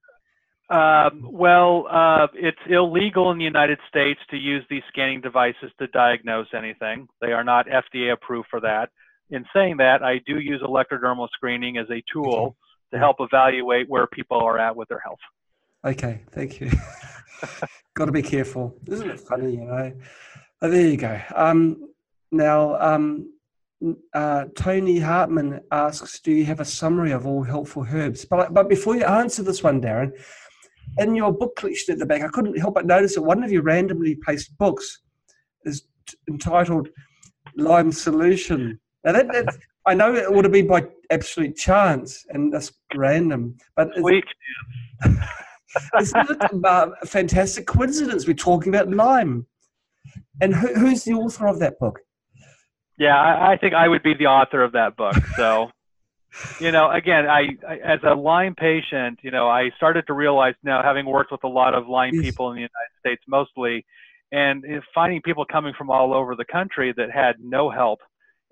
um, well, uh, it's illegal in the United States to use these scanning devices to diagnose anything. They are not FDA approved for that. In saying that, I do use electrodermal screening as a tool okay. to help evaluate where people are at with their health. Okay, thank you. Got to be careful. Isn't it funny, you know? Oh, there you go. Um, now, um, uh, Tony Hartman asks, do you have a summary of all helpful herbs? But, but before you answer this one, Darin, in your book collection at the back, I couldn't help but notice that one of your randomly placed books is t- entitled Lyme Solution. Now that, that I know it would have been by absolute chance and that's random, but Sweet. isn't it a fantastic coincidence? We're talking about Lyme. And who, who's the author of that book? Yeah, I, I think I would be the author of that book. So you know, again, I, I, as a Lyme patient, you know, I started to realize now, having worked with a lot of Lyme yes. people in the United States mostly, and finding people coming from all over the country that had no help.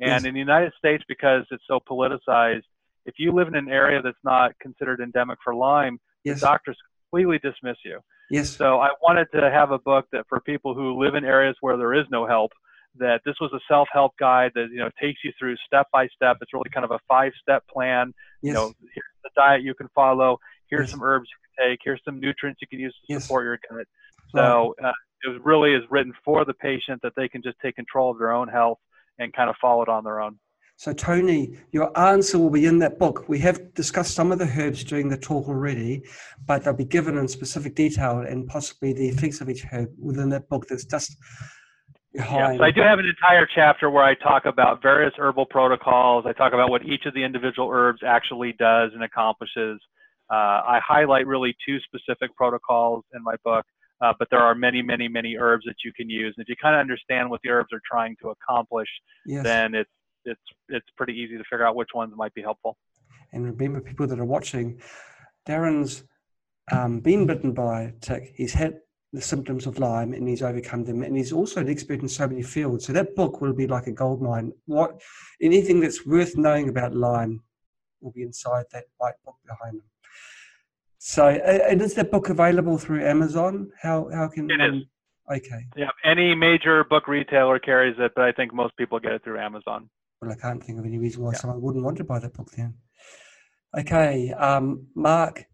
And yes. in the United States, because it's so politicized, if you live in an area that's not considered endemic for Lyme, yes. the doctors completely dismiss you. Yes. So I wanted to have a book that for people who live in areas where there is no help, that this was a self-help guide that you know takes you through step by step. It's really kind of a five-step plan. Yes. You know, here's the diet you can follow. Here's yes. some herbs you can take. Here's some nutrients you can use to yes. support your gut. So uh, it really is written for the patient that they can just take control of their own health and kind of follow it on their own. So, Tony, your answer will be in that book. We have discussed some of the herbs during the talk already, but they'll be given in specific detail and possibly the effects of each herb within that book that's just yeah, so I do have an entire chapter where I talk about various herbal protocols. I talk about what each of the individual herbs actually does and accomplishes. Uh, I highlight really two specific protocols in my book, uh, but there are many, many, many herbs that you can use. And if you kind of understand what the herbs are trying to accomplish, yes. then it's it's it's pretty easy to figure out which ones might be helpful. And remember, people that are watching, Darin's um, been bitten by a tick. He's had the symptoms of Lyme and he's overcome them. And he's also an expert in so many fields. So that book will be like a gold mine. What anything that's worth knowing about Lyme will be inside that white book behind him. So, and is that book available through Amazon? How how can it um, is. Okay. Yeah, any major book retailer carries it, but I think most people get it through Amazon. Well, I can't think of any reason why yeah. someone wouldn't want to buy that book then. Okay, um, Mark,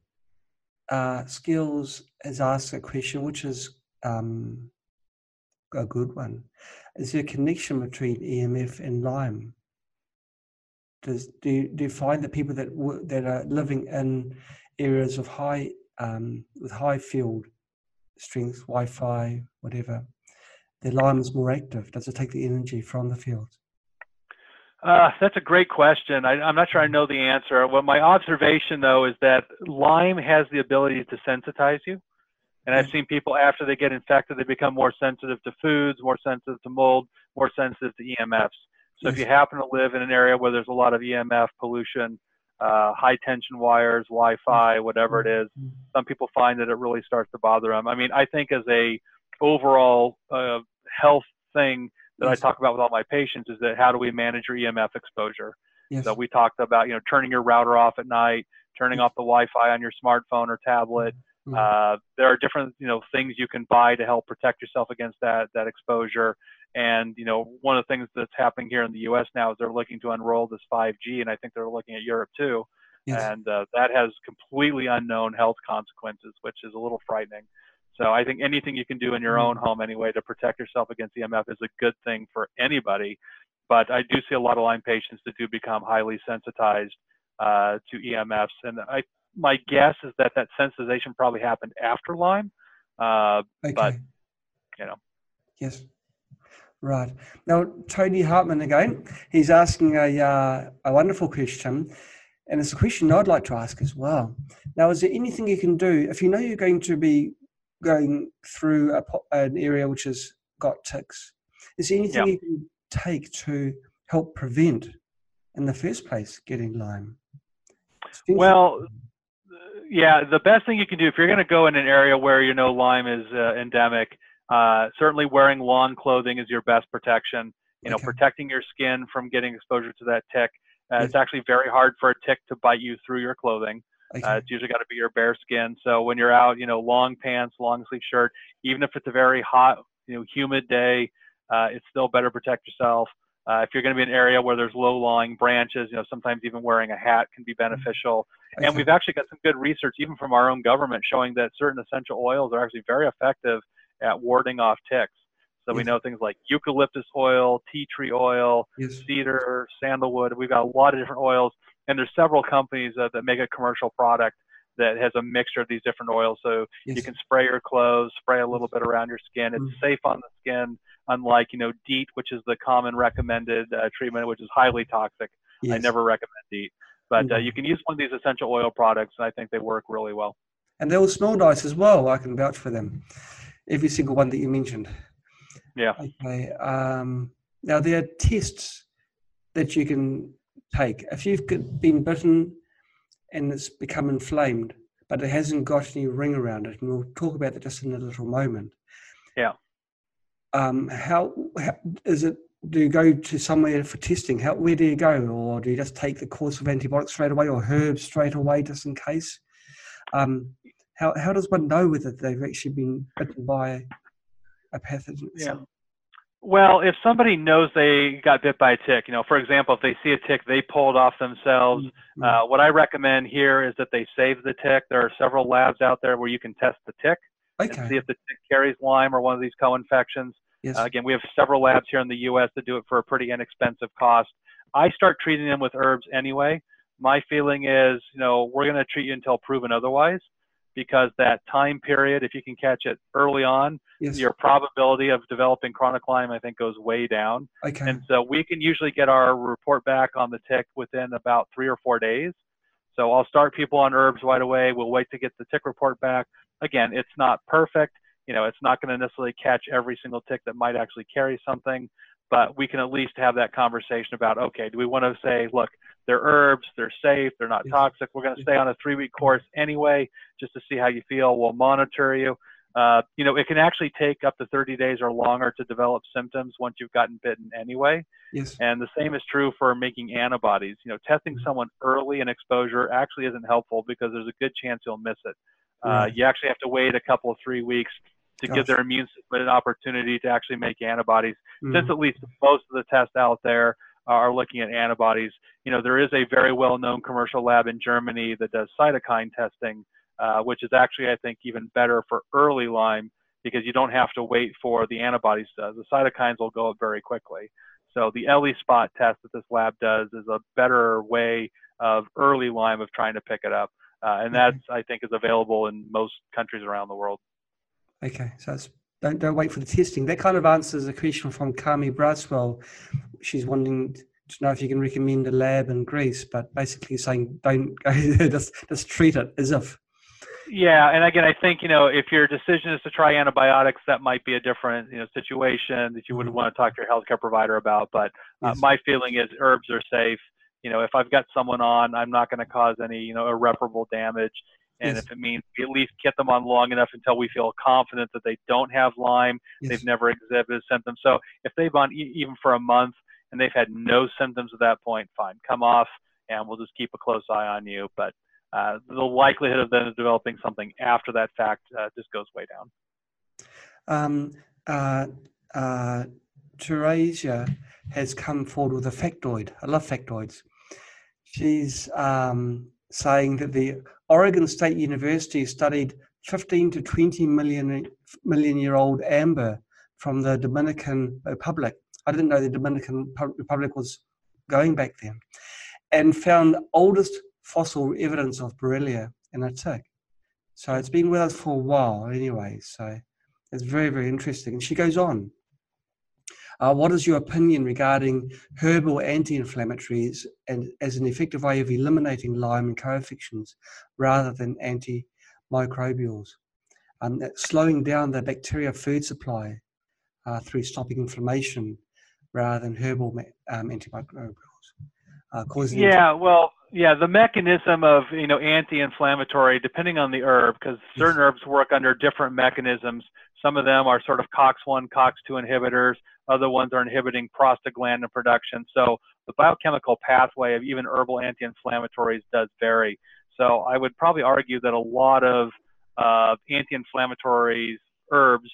uh, Skills has asked a question which is um, a good one. Is there a connection between EMF and Lyme? Does do you, do you find that people that that are living in areas of high um, with high field strength, Wi-Fi, whatever, their Lyme is more active? Does it take the energy from the field? Uh, that's a great question. I, am not sure I know the answer. Well, my observation though is that Lyme has the ability to sensitize you. And I've seen people after they get infected, they become more sensitive to foods, more sensitive to mold, more sensitive to EMFs. So if you happen to live in an area where there's a lot of EMF pollution, uh, high tension wires, Wi-Fi, whatever it is, mm-hmm. some people find that it really starts to bother them. I mean, I think as a overall uh, health thing, that yes. I talk about with all my patients is that how do we manage your EMF exposure? Yes. So we talked about you know turning your router off at night, turning off the Wi-Fi on your smartphone or tablet. Mm-hmm. Uh, there are different you know things you can buy to help protect yourself against that that exposure. And you know one of the things that's happening here in the U.S. now is they're looking to unroll this 5G, and I think they're looking at Europe too. Yes. And uh, that has completely unknown health consequences, which is a little frightening. So I think anything you can do in your own mm-hmm. home anyway to protect yourself against EMF is a good thing for anybody. But I do see a lot of Lyme patients that do become highly sensitized uh, to EMFs, and I my guess is that that sensitization probably happened after Lyme. Uh, okay. But you know. Yes. Right. Now, Tony Hartman again, he's asking a, uh, a wonderful question, and it's a question I'd like to ask as well. Now, is there anything you can do if you know you're going to be going through a, an area which has got ticks? Is there anything you can take to help prevent, in the first place, getting Lyme? Well, yeah, the best thing you can do if you're going to go in an area where you know Lyme is uh, endemic uh, certainly, wearing lawn clothing is your best protection. You know, okay. protecting your skin from getting exposure to that tick. Uh, It's actually very hard for a tick to bite you through your clothing. Okay. Uh, it's usually got to be your bare skin. So when you're out, you know, long pants, long sleeve shirt, even if it's a very hot, you know, humid day, uh, it's still better protect yourself. Uh, if you're going to be in an area where there's low-lying branches, you know, sometimes even wearing a hat can be mm-hmm. beneficial. Okay. And we've actually got some good research, even from our own government, showing that certain essential oils are actually very effective at warding off ticks. So yes. we know things like eucalyptus oil, tea tree oil, yes. cedar, sandalwood. We've got a lot of different oils, and there's several companies uh, that make a commercial product that has a mixture of these different oils. So yes. you can spray your clothes, spray a little bit around your skin. It's mm. safe on the skin, unlike you know DEET, which is the common recommended uh, treatment, which is highly toxic. I never recommend DEET, but mm. uh, you can use one of these essential oil products, and I think they work really well. And they all smell nice as well. I can vouch for them every single one that you mentioned. Yeah. Okay. Um, now there are tests that you can take if you've been bitten and it's become inflamed, but it hasn't got any ring around it, and we'll talk about that just in a little moment. Yeah. Um, how, how is it? Do you go to somewhere for testing? How where do you go, or do you just take the course of antibiotics straight away, or herbs straight away, just in case? Um, how, how does one know whether they've actually been bitten by a pathogen? Yeah. Well, if somebody knows they got bit by a tick, you know, for example, if they see a tick they pulled off themselves, mm-hmm. uh, what I recommend here is that they save the tick. There are several labs out there where you can test the tick okay. and see if the tick carries Lyme or one of these co-infections. Yes. Uh, again, we have several labs here in the U.S. that do it for a pretty inexpensive cost. I start treating them with herbs anyway. My feeling is, you know, we're going to treat you until proven otherwise because that time period, if you can catch it early on, yes. your probability of developing chronic Lyme, I think, goes way down. Okay. And so we can usually get our report back on the tick within about three or four days. So I'll start people on herbs right away. We'll wait to get the tick report back. Again, it's not perfect. You know, it's not going to necessarily catch every single tick that might actually carry something, but we can at least have that conversation about okay, do we want to say, look, they're herbs, they're safe, they're not toxic. We're going to stay on a three week course anyway, just to see how you feel. We'll monitor you. Uh, you know, it can actually take up to 30 days or longer to develop symptoms once you've gotten bitten anyway. Yes. And the same is true for making antibodies. You know, testing mm-hmm. someone early in exposure actually isn't helpful because there's a good chance you'll miss it. Uh, you actually have to wait a couple of three weeks to Gosh. give their immune system an opportunity to actually make antibodies. Mm-hmm. Since at least most of the tests out there are looking at antibodies, you know, there is a very well-known commercial lab in Germany that does cytokine testing, uh, which is actually, I think, even better for early Lyme because you don't have to wait for the antibodies to. The cytokines will go up very quickly. So the ELISpot test that this lab does is a better way of early Lyme of trying to pick it up. Uh, and that's, I think, is available in most countries around the world. Okay, so that's don't don't wait for the testing. That kind of answers a question from Kami Braswell. She's wanting to know if you can recommend a lab in Greece, but basically saying don't go there, just just treat it as if. Yeah, and again, I think you know if your decision is to try antibiotics, that might be a different you know situation that you would mm-hmm. want to talk to your healthcare provider about. But uh, yes. my feeling is herbs are safe. You know, if I've got someone on, I'm not going to cause any you know irreparable damage. And yes. if it means we at least get them on long enough until we feel confident that they don't have Lyme, yes. they've never exhibited symptoms. So if they've on e- even for a month and they've had no symptoms at that point, fine, come off, and we'll just keep a close eye on you. But uh, the likelihood of them developing something after that fact uh, just goes way down. Um, uh, uh, Teresia has come forward with a factoid. I love factoids. She's um, saying that the Oregon State University studied 15 to 20 million, million year old amber from the Dominican Republic. I didn't know the Dominican Republic was going back then, and found oldest fossil evidence of Borrelia in a tick. So it's been with us for a while anyway. So it's very, very interesting. And she goes on. Uh, what is your opinion regarding herbal anti-inflammatories and as an effective way of eliminating Lyme and co-infections rather than antimicrobials? Um, slowing down the bacteria food supply uh, through stopping inflammation rather than herbal um, antimicrobials. Uh, causing yeah, well, yeah, the mechanism of you know anti-inflammatory, depending on the herb, because certain herbs work under different mechanisms. Some of them are sort of COX-1, COX-2 inhibitors. Other ones are inhibiting prostaglandin production. So the biochemical pathway of even herbal anti-inflammatories does vary. So I would probably argue that a lot of uh, anti-inflammatories herbs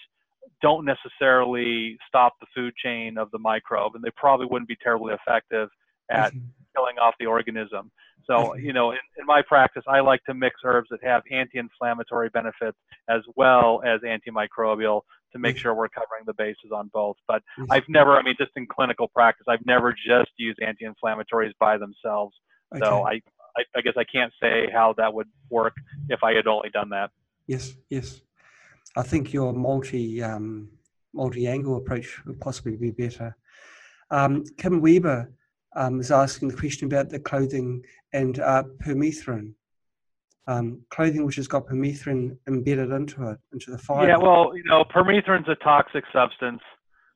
don't necessarily stop the food chain of the microbe, and they probably wouldn't be terribly effective at mm-hmm. Killing off the organism. So, mm-hmm. you know, in, in, my practice, I like to mix herbs that have anti-inflammatory benefits as well as antimicrobial to make mm-hmm. sure we're covering the bases on both. But I've never, I mean, just in clinical practice, I've never just used anti-inflammatories by themselves. Okay. So I, I, I, guess I can't say how that would work if I had only done that. Yes, yes. I think your multi um, multi-angle approach would possibly be better. Um, Kim Weber um, is asking the question about the clothing and uh, permethrin. Um, clothing which has got permethrin embedded into it, into the fiber. Yeah, well, you know, permethrin's a toxic substance.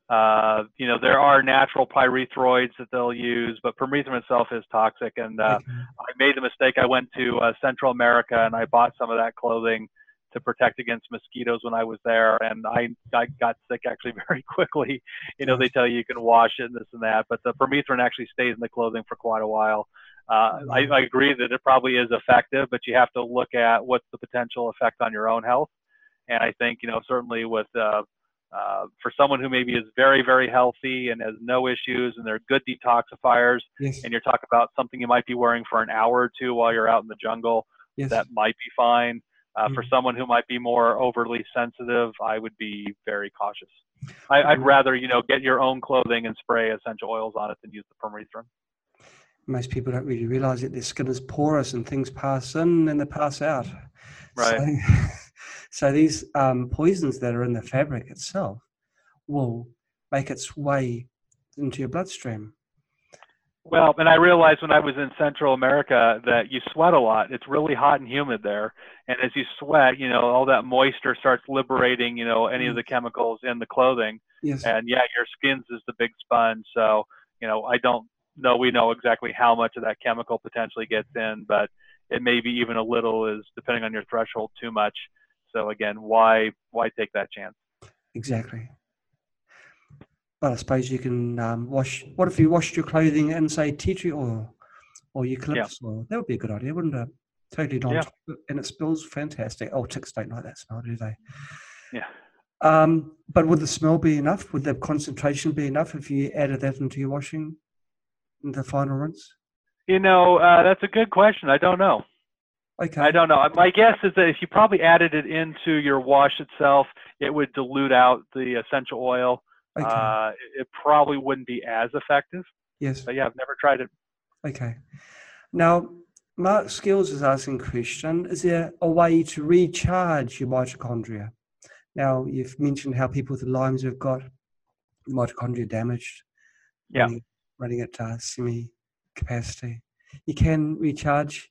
Uh, you know, there are natural pyrethroids that they'll use, but permethrin itself is toxic. And uh, okay. I made the mistake. I went to uh, Central America and I bought some of that clothing to protect against mosquitoes when I was there, and I I got sick actually very quickly. You know, they tell you you can wash it and this and that, but the permethrin actually stays in the clothing for quite a while. Uh, I, I agree that it probably is effective, but you have to look at what's the potential effect on your own health. And I think you know certainly with uh, uh, for someone who maybe is very very healthy and has no issues and they're good detoxifiers, yes. and you're talking about something you might be wearing for an hour or two while you're out in the jungle, yes. that might be fine. Uh, mm-hmm. For someone who might be more overly sensitive, I would be very cautious. I, mm-hmm. rather, you know, get your own clothing and spray essential oils on it than use the permethrin. Most people don't really realize that their skin is porous and things pass in and they pass out. Right. So, so these um, poisons that are in the fabric itself will make its way into your bloodstream. Well, and I realized when I was in Central America that you sweat a lot. It's really hot and humid there. And as you sweat, you know, all that moisture starts liberating, you know, any of the mm-hmm. chemicals in the clothing. Yes. And yeah, your skin's is the big sponge. So, you know, I don't know we know exactly how much of that chemical potentially gets in, but it may be even a little is depending on your threshold too much. So again, why why take that chance? Exactly. But I suppose you can um, wash. What if you washed your clothing in, say, tea tree oil or eucalyptus yeah. oil? That would be a good idea, wouldn't it? Totally non yeah. and it smells fantastic. Oh, ticks don't like that smell, do they? Yeah. Um, but would the smell be enough? Would the concentration be enough if you added that into your washing, in the final rinse? You know, uh, that's a good question. I don't know. Okay. I don't know. My guess is that if you probably added it into your wash itself, it would dilute out the essential oil Okay. Uh, it probably wouldn't be as effective. Yes. But yeah, I've never tried it. Okay. Now, Mark Skills is asking a question, is there a way to recharge your mitochondria? Now, you've mentioned how people with Lyme's have got mitochondria damaged. Yeah. Running, running at uh, semi capacity. You can recharge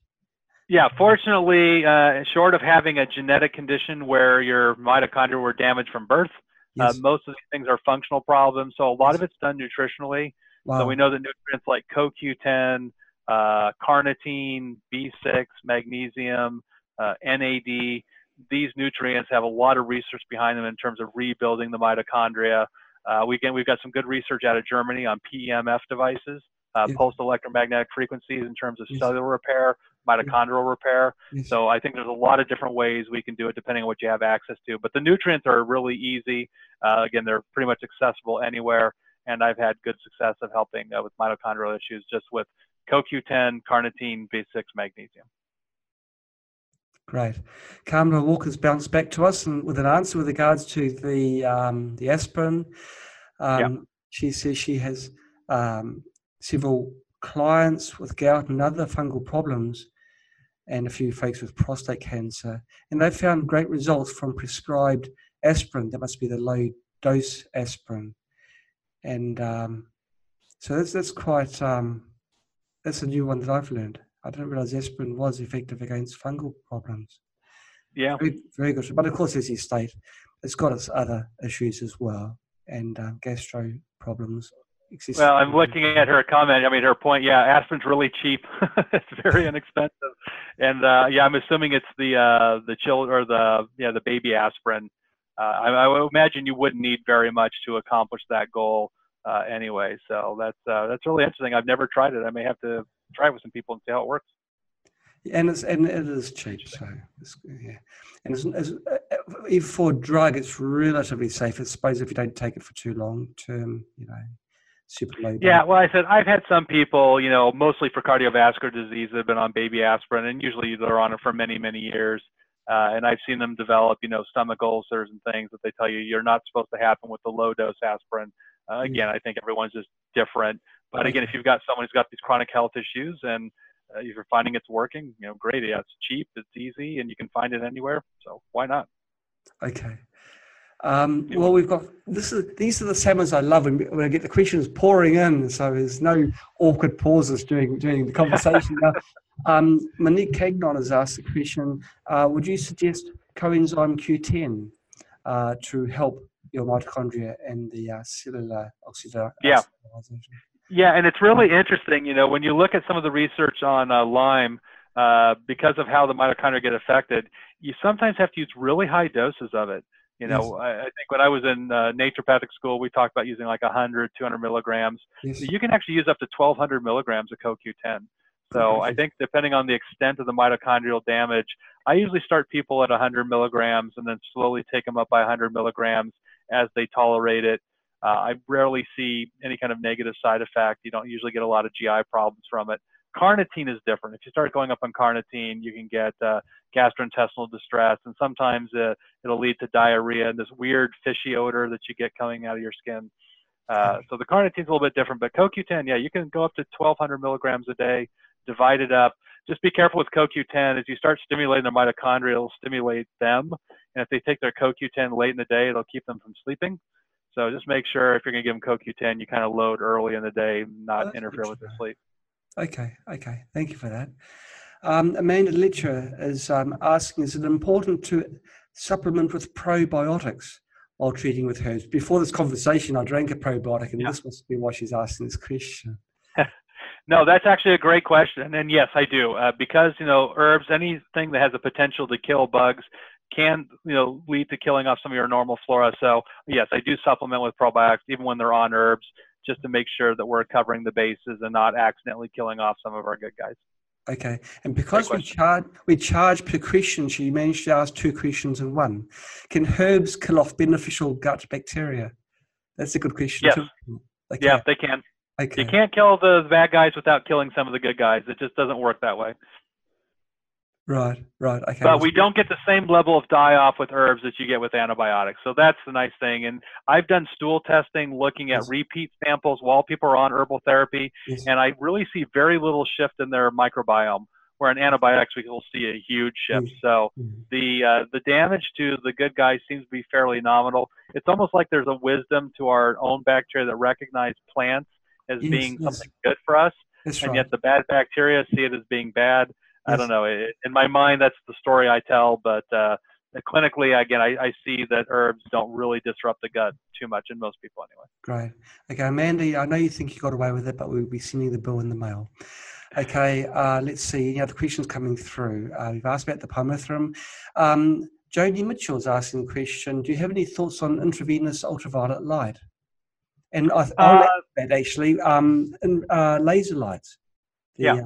yeah, fortunately, uh, short of having a genetic condition where your mitochondria were damaged from birth, yes. Uh, most of these things are functional problems, so a lot of it's done nutritionally. Wow. So we know that nutrients like CoQ10, uh, carnitine, B6, magnesium, uh, NAD, these nutrients have a lot of research behind them in terms of rebuilding the mitochondria. Uh, we we've got some good research out of Germany on PEMF devices, uh, yeah. pulsed electromagnetic frequencies in terms of yes. cellular repair, mitochondrial repair. So I think there's a lot of different ways we can do it depending on what you have access to. But the nutrients are really easy. Uh, again, they're pretty much accessible anywhere. And I've had good success of helping uh, with mitochondrial issues just with CoQ10, carnitine, B6, magnesium. Great. Carmela Walker's bounced back to us and with an answer with regards to the um, the aspirin. Um, yeah. She says she has um, several clients with gout and other fungal problems and a few folks with prostate cancer. And they found great results from prescribed aspirin. That must be the low dose aspirin. And um, so that's, that's quite, um, that's a new one that I've learned. I didn't realize aspirin was effective against fungal problems. Yeah. Very, very good. But of course, as you state, it's got its other issues as well and um, gastro problems. Well, I'm looking at her comment. I mean, her point. Yeah, aspirin's really cheap. it's very inexpensive, and uh, yeah, I'm assuming it's the uh, the chill or the yeah the baby aspirin. Uh, I, I would imagine you wouldn't need very much to accomplish that goal uh, anyway. So that's uh, that's really interesting. I've never tried it. I may have to try it with some people and see how it works. And it's and it is cheap, so yeah. And it's, it's, uh, for drug, it's relatively safe. I suppose if you don't take it for too long term, you know, Yeah, well, I said I've had some people, you know, mostly for cardiovascular disease, that have been on baby aspirin, and usually they're on it for many, many years. Uh, and I've seen them develop, you know, stomach ulcers and things that they tell you you're not supposed to happen with the low dose aspirin. Uh, mm. again, I think everyone's just different. But again, if you've got someone who's got these chronic health issues and uh, if you're finding it's working, you know, great. Yeah, it's cheap, it's easy, and you can find it anywhere. So why not? Okay. Um, well, we've got this is these are the salmons I love, and when I get the questions pouring in, so there's no awkward pauses during during the conversation. now, um, Monique Gagnon has asked the question: uh, Would you suggest coenzyme Q10 uh, to help your mitochondria and the uh, cellular oxidation? Yeah. Yeah, and it's really interesting. You know, when you look at some of the research on uh, Lyme, uh, because of how the mitochondria get affected, you sometimes have to use really high doses of it. You know, yes. I, I, think when I was in uh, naturopathic school, we talked about using like 100, 200 milligrams. Yes. You can actually use up to 1,200 milligrams of CoQ10. So I think depending on the extent of the mitochondrial damage, I usually start people at 100 milligrams and then slowly take them up by 100 milligrams as they tolerate it. Uh, I rarely see any kind of negative side effect. You don't usually get a lot of GI problems from it. Carnitine is different. If you start going up on carnitine, you can get uh, gastrointestinal distress, and sometimes uh, it'll lead to diarrhea and this weird fishy odor that you get coming out of your skin. Uh, so the carnitine is a little bit different, but CoQ10, yeah, you can go up to 1,200 milligrams a day, divide it up. Just be careful with CoQ10. As you start stimulating their mitochondria, it'll stimulate them. And if they take their CoQ10 late in the day, it'll keep them from sleeping. So just make sure if you're going to give them CoQ10, you kind of load early in the day, not interfere with their sleep. Okay, okay. Thank you for that. Um, Amanda Litcher is um, asking, is it important to supplement with probiotics while treating with herbs? Before this conversation, I drank a probiotic, and yeah. this must be why she's asking this question. no, that's actually a great question. And yes, I do. Uh, because, you know, herbs, anything that has a potential to kill bugs can, you know, lead to killing off some of your normal flora. So yes, I do supplement with probiotics even when they're on herbs just to make sure that we're covering the bases and not accidentally killing off some of our good guys. Okay, and because we charge we charge per question, she managed to ask two questions in one. Can herbs kill off beneficial gut bacteria? That's a good question. Yes. Okay. Yeah, they can. Okay. You can't kill the bad guys without killing some of the good guys. It just doesn't work that way. Right, right. Okay. But we don't get the same level of die off with herbs that you get with antibiotics. So that's the nice thing. And I've done stool testing looking at yes. repeat samples while people are on herbal therapy, yes. and I really see very little shift in their microbiome. Where in antibiotics we will see a huge shift. So mm-hmm. the uh, the damage to the good guys seems to be fairly nominal. It's almost like there's a wisdom to our own bacteria that recognize plants as being something good for us, That's and right. yet the bad bacteria see it as being bad. I don't know. It, in my mind, that's the story I tell. But uh, clinically, again, I, I, see that herbs don't really disrupt the gut too much in most people, anyway. Great. Okay, Mandy, I know you think you got away with it, but we'll be sending the bill in the mail. Okay, uh, let's see. Any other questions coming through? Uh, we've asked about the pyrethrum. Um, Mitchell's asking the question Do you have any thoughts on intravenous ultraviolet light? And I, I'll uh, that actually, um, and, uh, laser lights. The, yeah.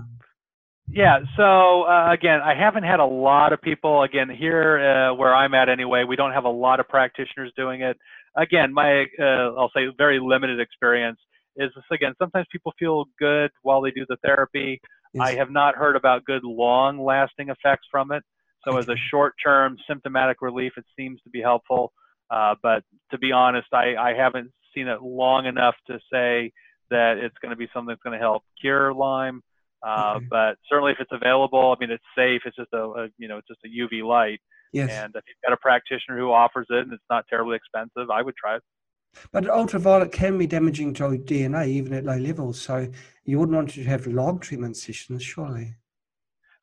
Yeah. So uh, again, I haven't had a lot of people. Again, here uh, where I'm at anyway, we don't have a lot of practitioners doing it. Again, my uh, I'll say very limited experience is this. Again, sometimes people feel good while they do the therapy. Yes. I have not heard about good long-lasting effects from it. So as a short-term symptomatic relief, it seems to be helpful. Uh, but to be honest, I, I haven't seen it long enough to say that it's going to be something that's going to help cure Lyme Uh, okay. But certainly, if it's available, I mean, it's safe. It's just a, a, you know, it's just a UV light. Yes. And if you've got a practitioner who offers it and it's not terribly expensive, I would try it. But ultraviolet can be damaging to DNA even at low levels. So you wouldn't want to have long treatment sessions, surely.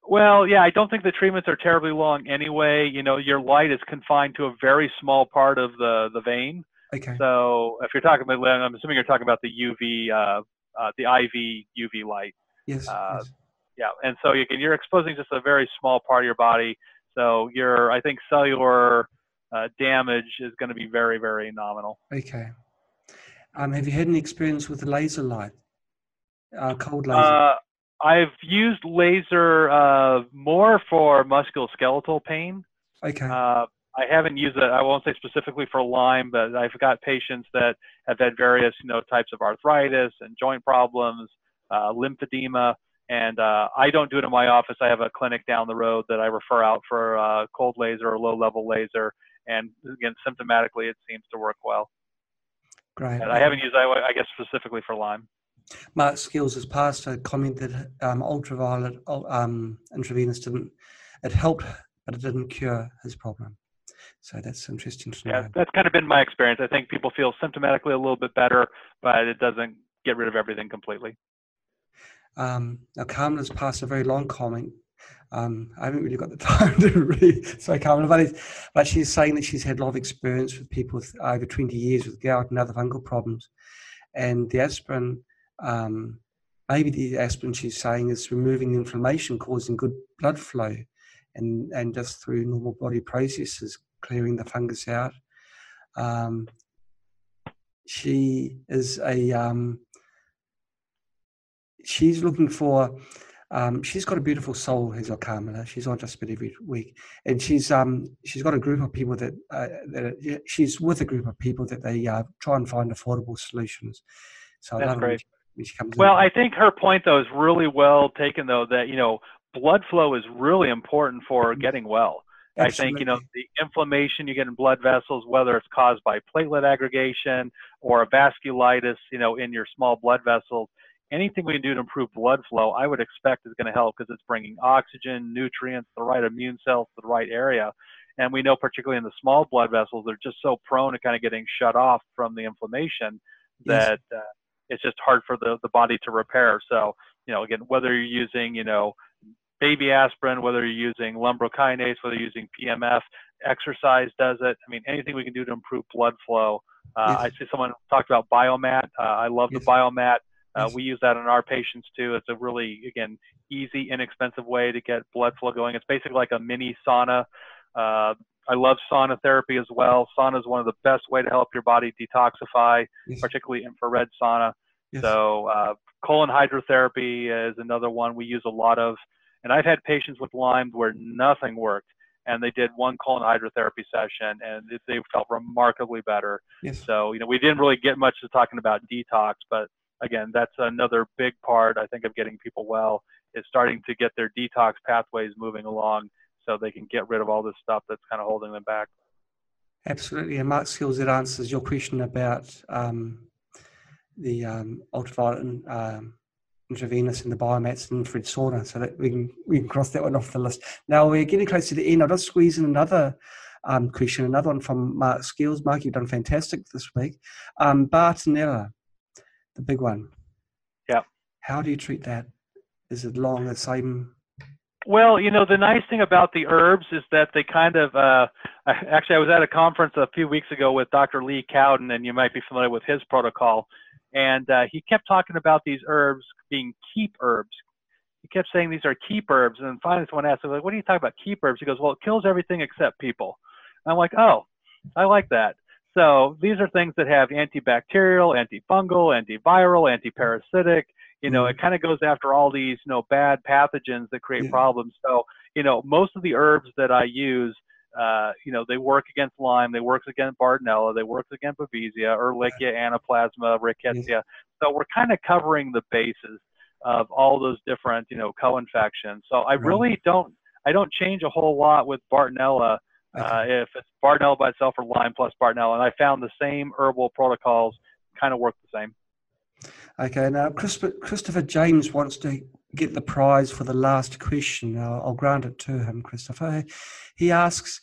Well, yeah, I don't think the treatments are terribly long anyway. You know, your light is confined to a very small part of the the vein. Okay. So if you're talking about, I'm assuming you're talking about the UV, uh, uh, the IV UV light. Yes, uh, yes. Yeah, and so you can, you're exposing just a very small part of your body. So your, I think, cellular uh, damage is going to be very, very nominal. Okay. Um, have you had any experience with laser light, uh, cold laser? Uh, I've used laser uh, more for musculoskeletal pain. Okay. Uh, I haven't used it. I won't say specifically for Lyme, but I've got patients that have had various, you know, types of arthritis and joint problems, uh, lymphedema, and uh, I don't do it in my office. I have a clinic down the road that I refer out for uh, cold laser or low-level laser, and again, symptomatically, it seems to work well. Great. And I haven't used, I guess, specifically for Lyme. Mark Skills has passed a comment that um, ultraviolet um, intravenous didn't, it helped, but it didn't cure his problem. So that's interesting to know. Yeah, that's kind of been my experience. I think people feel symptomatically a little bit better, but it doesn't get rid of everything completely. Um, now, Carmen's passed a very long comment. Um, I haven't really got the time to really say Carmen about it, but she's saying that she's had a lot of experience with people with over 20 years with gout and other fungal problems. And the aspirin um, maybe the aspirin she's saying is removing the inflammation, causing good blood flow, and and just through normal body processes, clearing the fungus out. Um, she is a um, she's looking for. Um, she's got a beautiful soul, has Carmela. She's on just about every week, and she's um, she's got a group of people that, uh, that she's with a group of people that they uh, try and find affordable solutions. So That's great well, in. I think her point though is really well taken though that you know blood flow is really important for mm-hmm. getting well. Absolutely. I think you know the inflammation you get in blood vessels, whether it's caused by platelet aggregation or a vasculitis, you know, in your small blood vessels, anything we can do to improve blood flow, I would expect is going to help because it's bringing oxygen, nutrients, the right immune cells to the right area. And we know, particularly in the small blood vessels, they're just so prone to kind of getting shut off from the inflammation that yes. uh, it's just hard for the, the body to repair. So, you know, again, whether you're using, you know, baby aspirin, whether you're using lumbrokinase, whether you're using PMF, exercise does it. I mean, anything we can do to improve blood flow. Uh, yes. I see someone talked about biomat. Uh, I love yes. the biomat. Uh. We use that in our patients too. It's a really, again, easy, inexpensive way to get blood flow going. It's basically like a mini sauna. Uh, I love sauna therapy as well. Sauna is one of the best way to help your body detoxify, yes. particularly infrared sauna. Yes. So uh, colon hydrotherapy is another one we use a lot of. And I've had patients with Lyme where nothing worked, and they did one colon hydrotherapy session, and they felt remarkably better. Yes. So you know we didn't really get much to talking about detox, but again, that's another big part I think of getting people well is starting to get their detox pathways moving along so they can get rid of all this stuff that's kind of holding them back. Absolutely. And Mark Skills, that answers your question about um, the um, ultraviolet and um, intravenous and the biomats and infrared sauna, so that we can we can cross that one off the list. Now we're getting close to the end. I'll just squeeze in another um, question, another one from Mark Skills. Mark, you've done fantastic this week. Um, Bartonella, the big one. Yeah. How do you treat that? Is it along the same well, you know, the nice thing about the herbs is that they kind of, uh, actually, I was at a conference a few weeks ago with Dr. Lee Cowden, and you might be familiar with his protocol. And uh, he kept talking about these herbs being keep herbs. He kept saying these are keep herbs. And finally, someone asked him, like, what are you talking about, keep herbs? He goes, well, it kills everything except people. And I'm like, oh, I like that. So these are things that have antibacterial, antifungal, antiviral, antiparasitic, you know, mm-hmm. it kind of goes after all these, you know, bad pathogens that create yeah. problems. So, you know, most of the herbs that I use, uh, you know, they work against Lyme, they work against Bartonella, they work against Babesia, Ehrlichia, Anaplasma, Rickettsia. Yeah. So we're kind of covering the bases of all those different, you know, co-infections. So I really don't, I don't change a whole lot with Bartonella. Uh, if it's Bartonella by itself or Lyme plus Bartonella, and I found the same herbal protocols kind of work the same. Okay, now Christopher James wants to get the prize for the last question. I'll, I'll grant it to him, Christopher. He asks,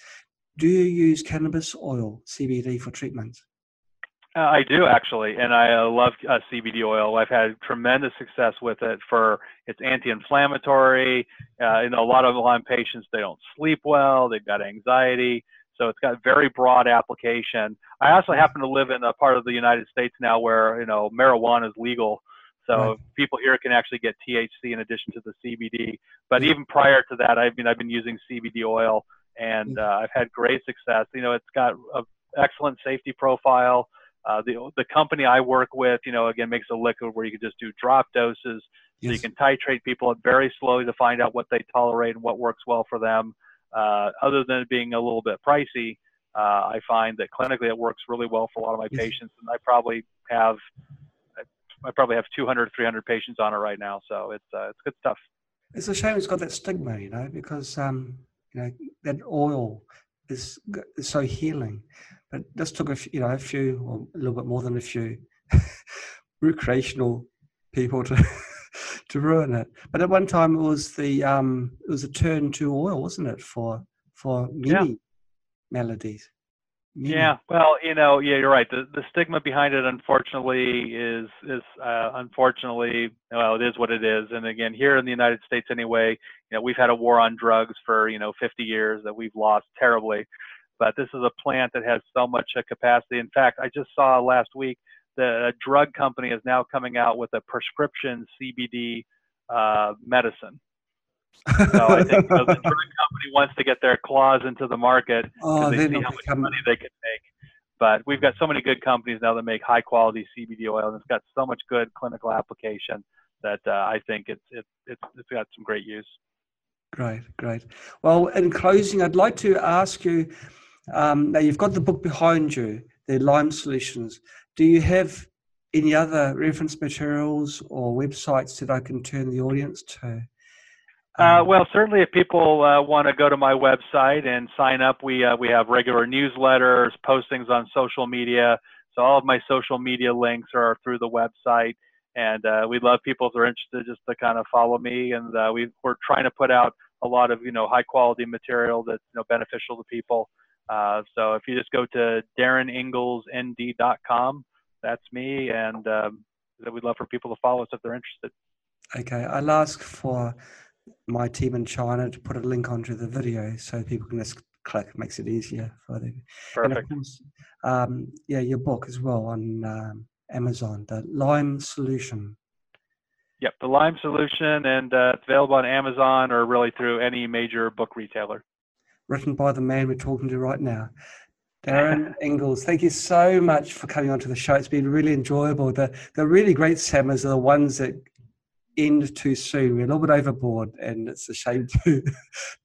"Do you use cannabis oil (CBD) for treatment?" Uh, I do actually, and I uh, love uh, CBD oil. I've had tremendous success with it for it's anti-inflammatory. Uh, you know, a lot of Lyme patients they don't sleep well, they've got anxiety, so it's got very broad application. I also happen to live in a part of the United States now where you know marijuana is legal, so right. people here can actually get THC in addition to the CBD. But even prior to that, I mean, I've been using CBD oil, and uh, I've had great success. You know, it's got an excellent safety profile uh, the the company I work with, you know, again makes a liquid where you can just do drop doses, yes. so you can titrate people very slowly to find out what they tolerate and what works well for them. Uh, other than it being a little bit pricey, uh, I find that clinically it works really well for a lot of my yes. patients, and I probably have I probably have 200, 300 patients on it right now, so it's uh, it's good stuff. It's a shame it's got that stigma, you know, because um, you know that oil is, is so healing. But this took a few, you know a few, or a little bit more than a few, recreational people to to ruin it. But at one time, it was the um, it was a turn to oil, wasn't it, for for many yeah. melodies. Yeah, well, you know, yeah, you're right. The the stigma behind it, unfortunately, is is uh, unfortunately, well, it is what it is. And again, here in the United States, anyway, you know, we've had a war on drugs for you know 50 years that we've lost terribly but this is a plant that has so much uh, capacity. In fact, I just saw last week the drug company is now coming out with a prescription CBD uh, medicine. so I think the drug company wants to get their claws into the market because oh, they see how much money they can make. But we've got so many good companies now that make high quality CBD oil, and it's got so much good clinical application that uh, I think it's, it's it's it's got some great use. Great, great. Well, in closing, I'd like to ask you um, now you've got the book behind you, the Lyme Solutions. Do you have any other reference materials or websites that I can turn the audience to? Uh, um, well, certainly, if people uh, want to go to my website and sign up, we uh, we have regular newsletters, postings on social media. So all of my social media links are through the website, and uh, we'd love people if they're interested just to kind of follow me. And uh, we we're trying to put out a lot of you know high quality material that's you know beneficial to people. Uh, so if you just go to darininglesnd.com, that's me, and um, we'd love for people to follow us if they're interested. Okay, I'll ask for my team in China to put a link onto the video so people can just click. It makes it easier for them. Perfect. And of course, um, yeah, your book as well on um, Amazon, the Lyme Solution. Yep, the Lyme Solution, and uh, it's available on Amazon or really through any major book retailer written by the man we're talking to right now. Darin Ingels, thank you so much for coming onto the show. It's been really enjoyable. The the really great SAMAs are the ones that end too soon. We're a little bit overboard, and it's a shame to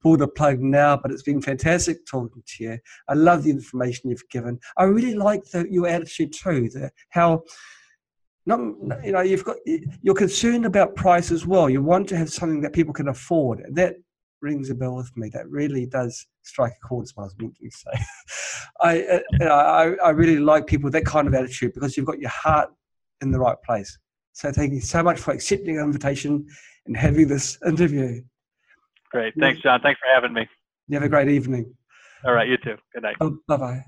pull the plug now. But it's been fantastic talking to you. I love the information you've given. I really like the, your attitude too. The, how not you know you've got you're concerned about price as well. You want to have something that people can afford. And That rings a bell with me. That really does strike a chord, as I was meant to say. I, uh, I, I really like people that kind of attitude because you've got your heart in the right place. So thank you so much for accepting the invitation and having this interview. Great. Thanks, John. Thanks for having me. You have a great evening. All right. You too. Good night. Oh, bye bye.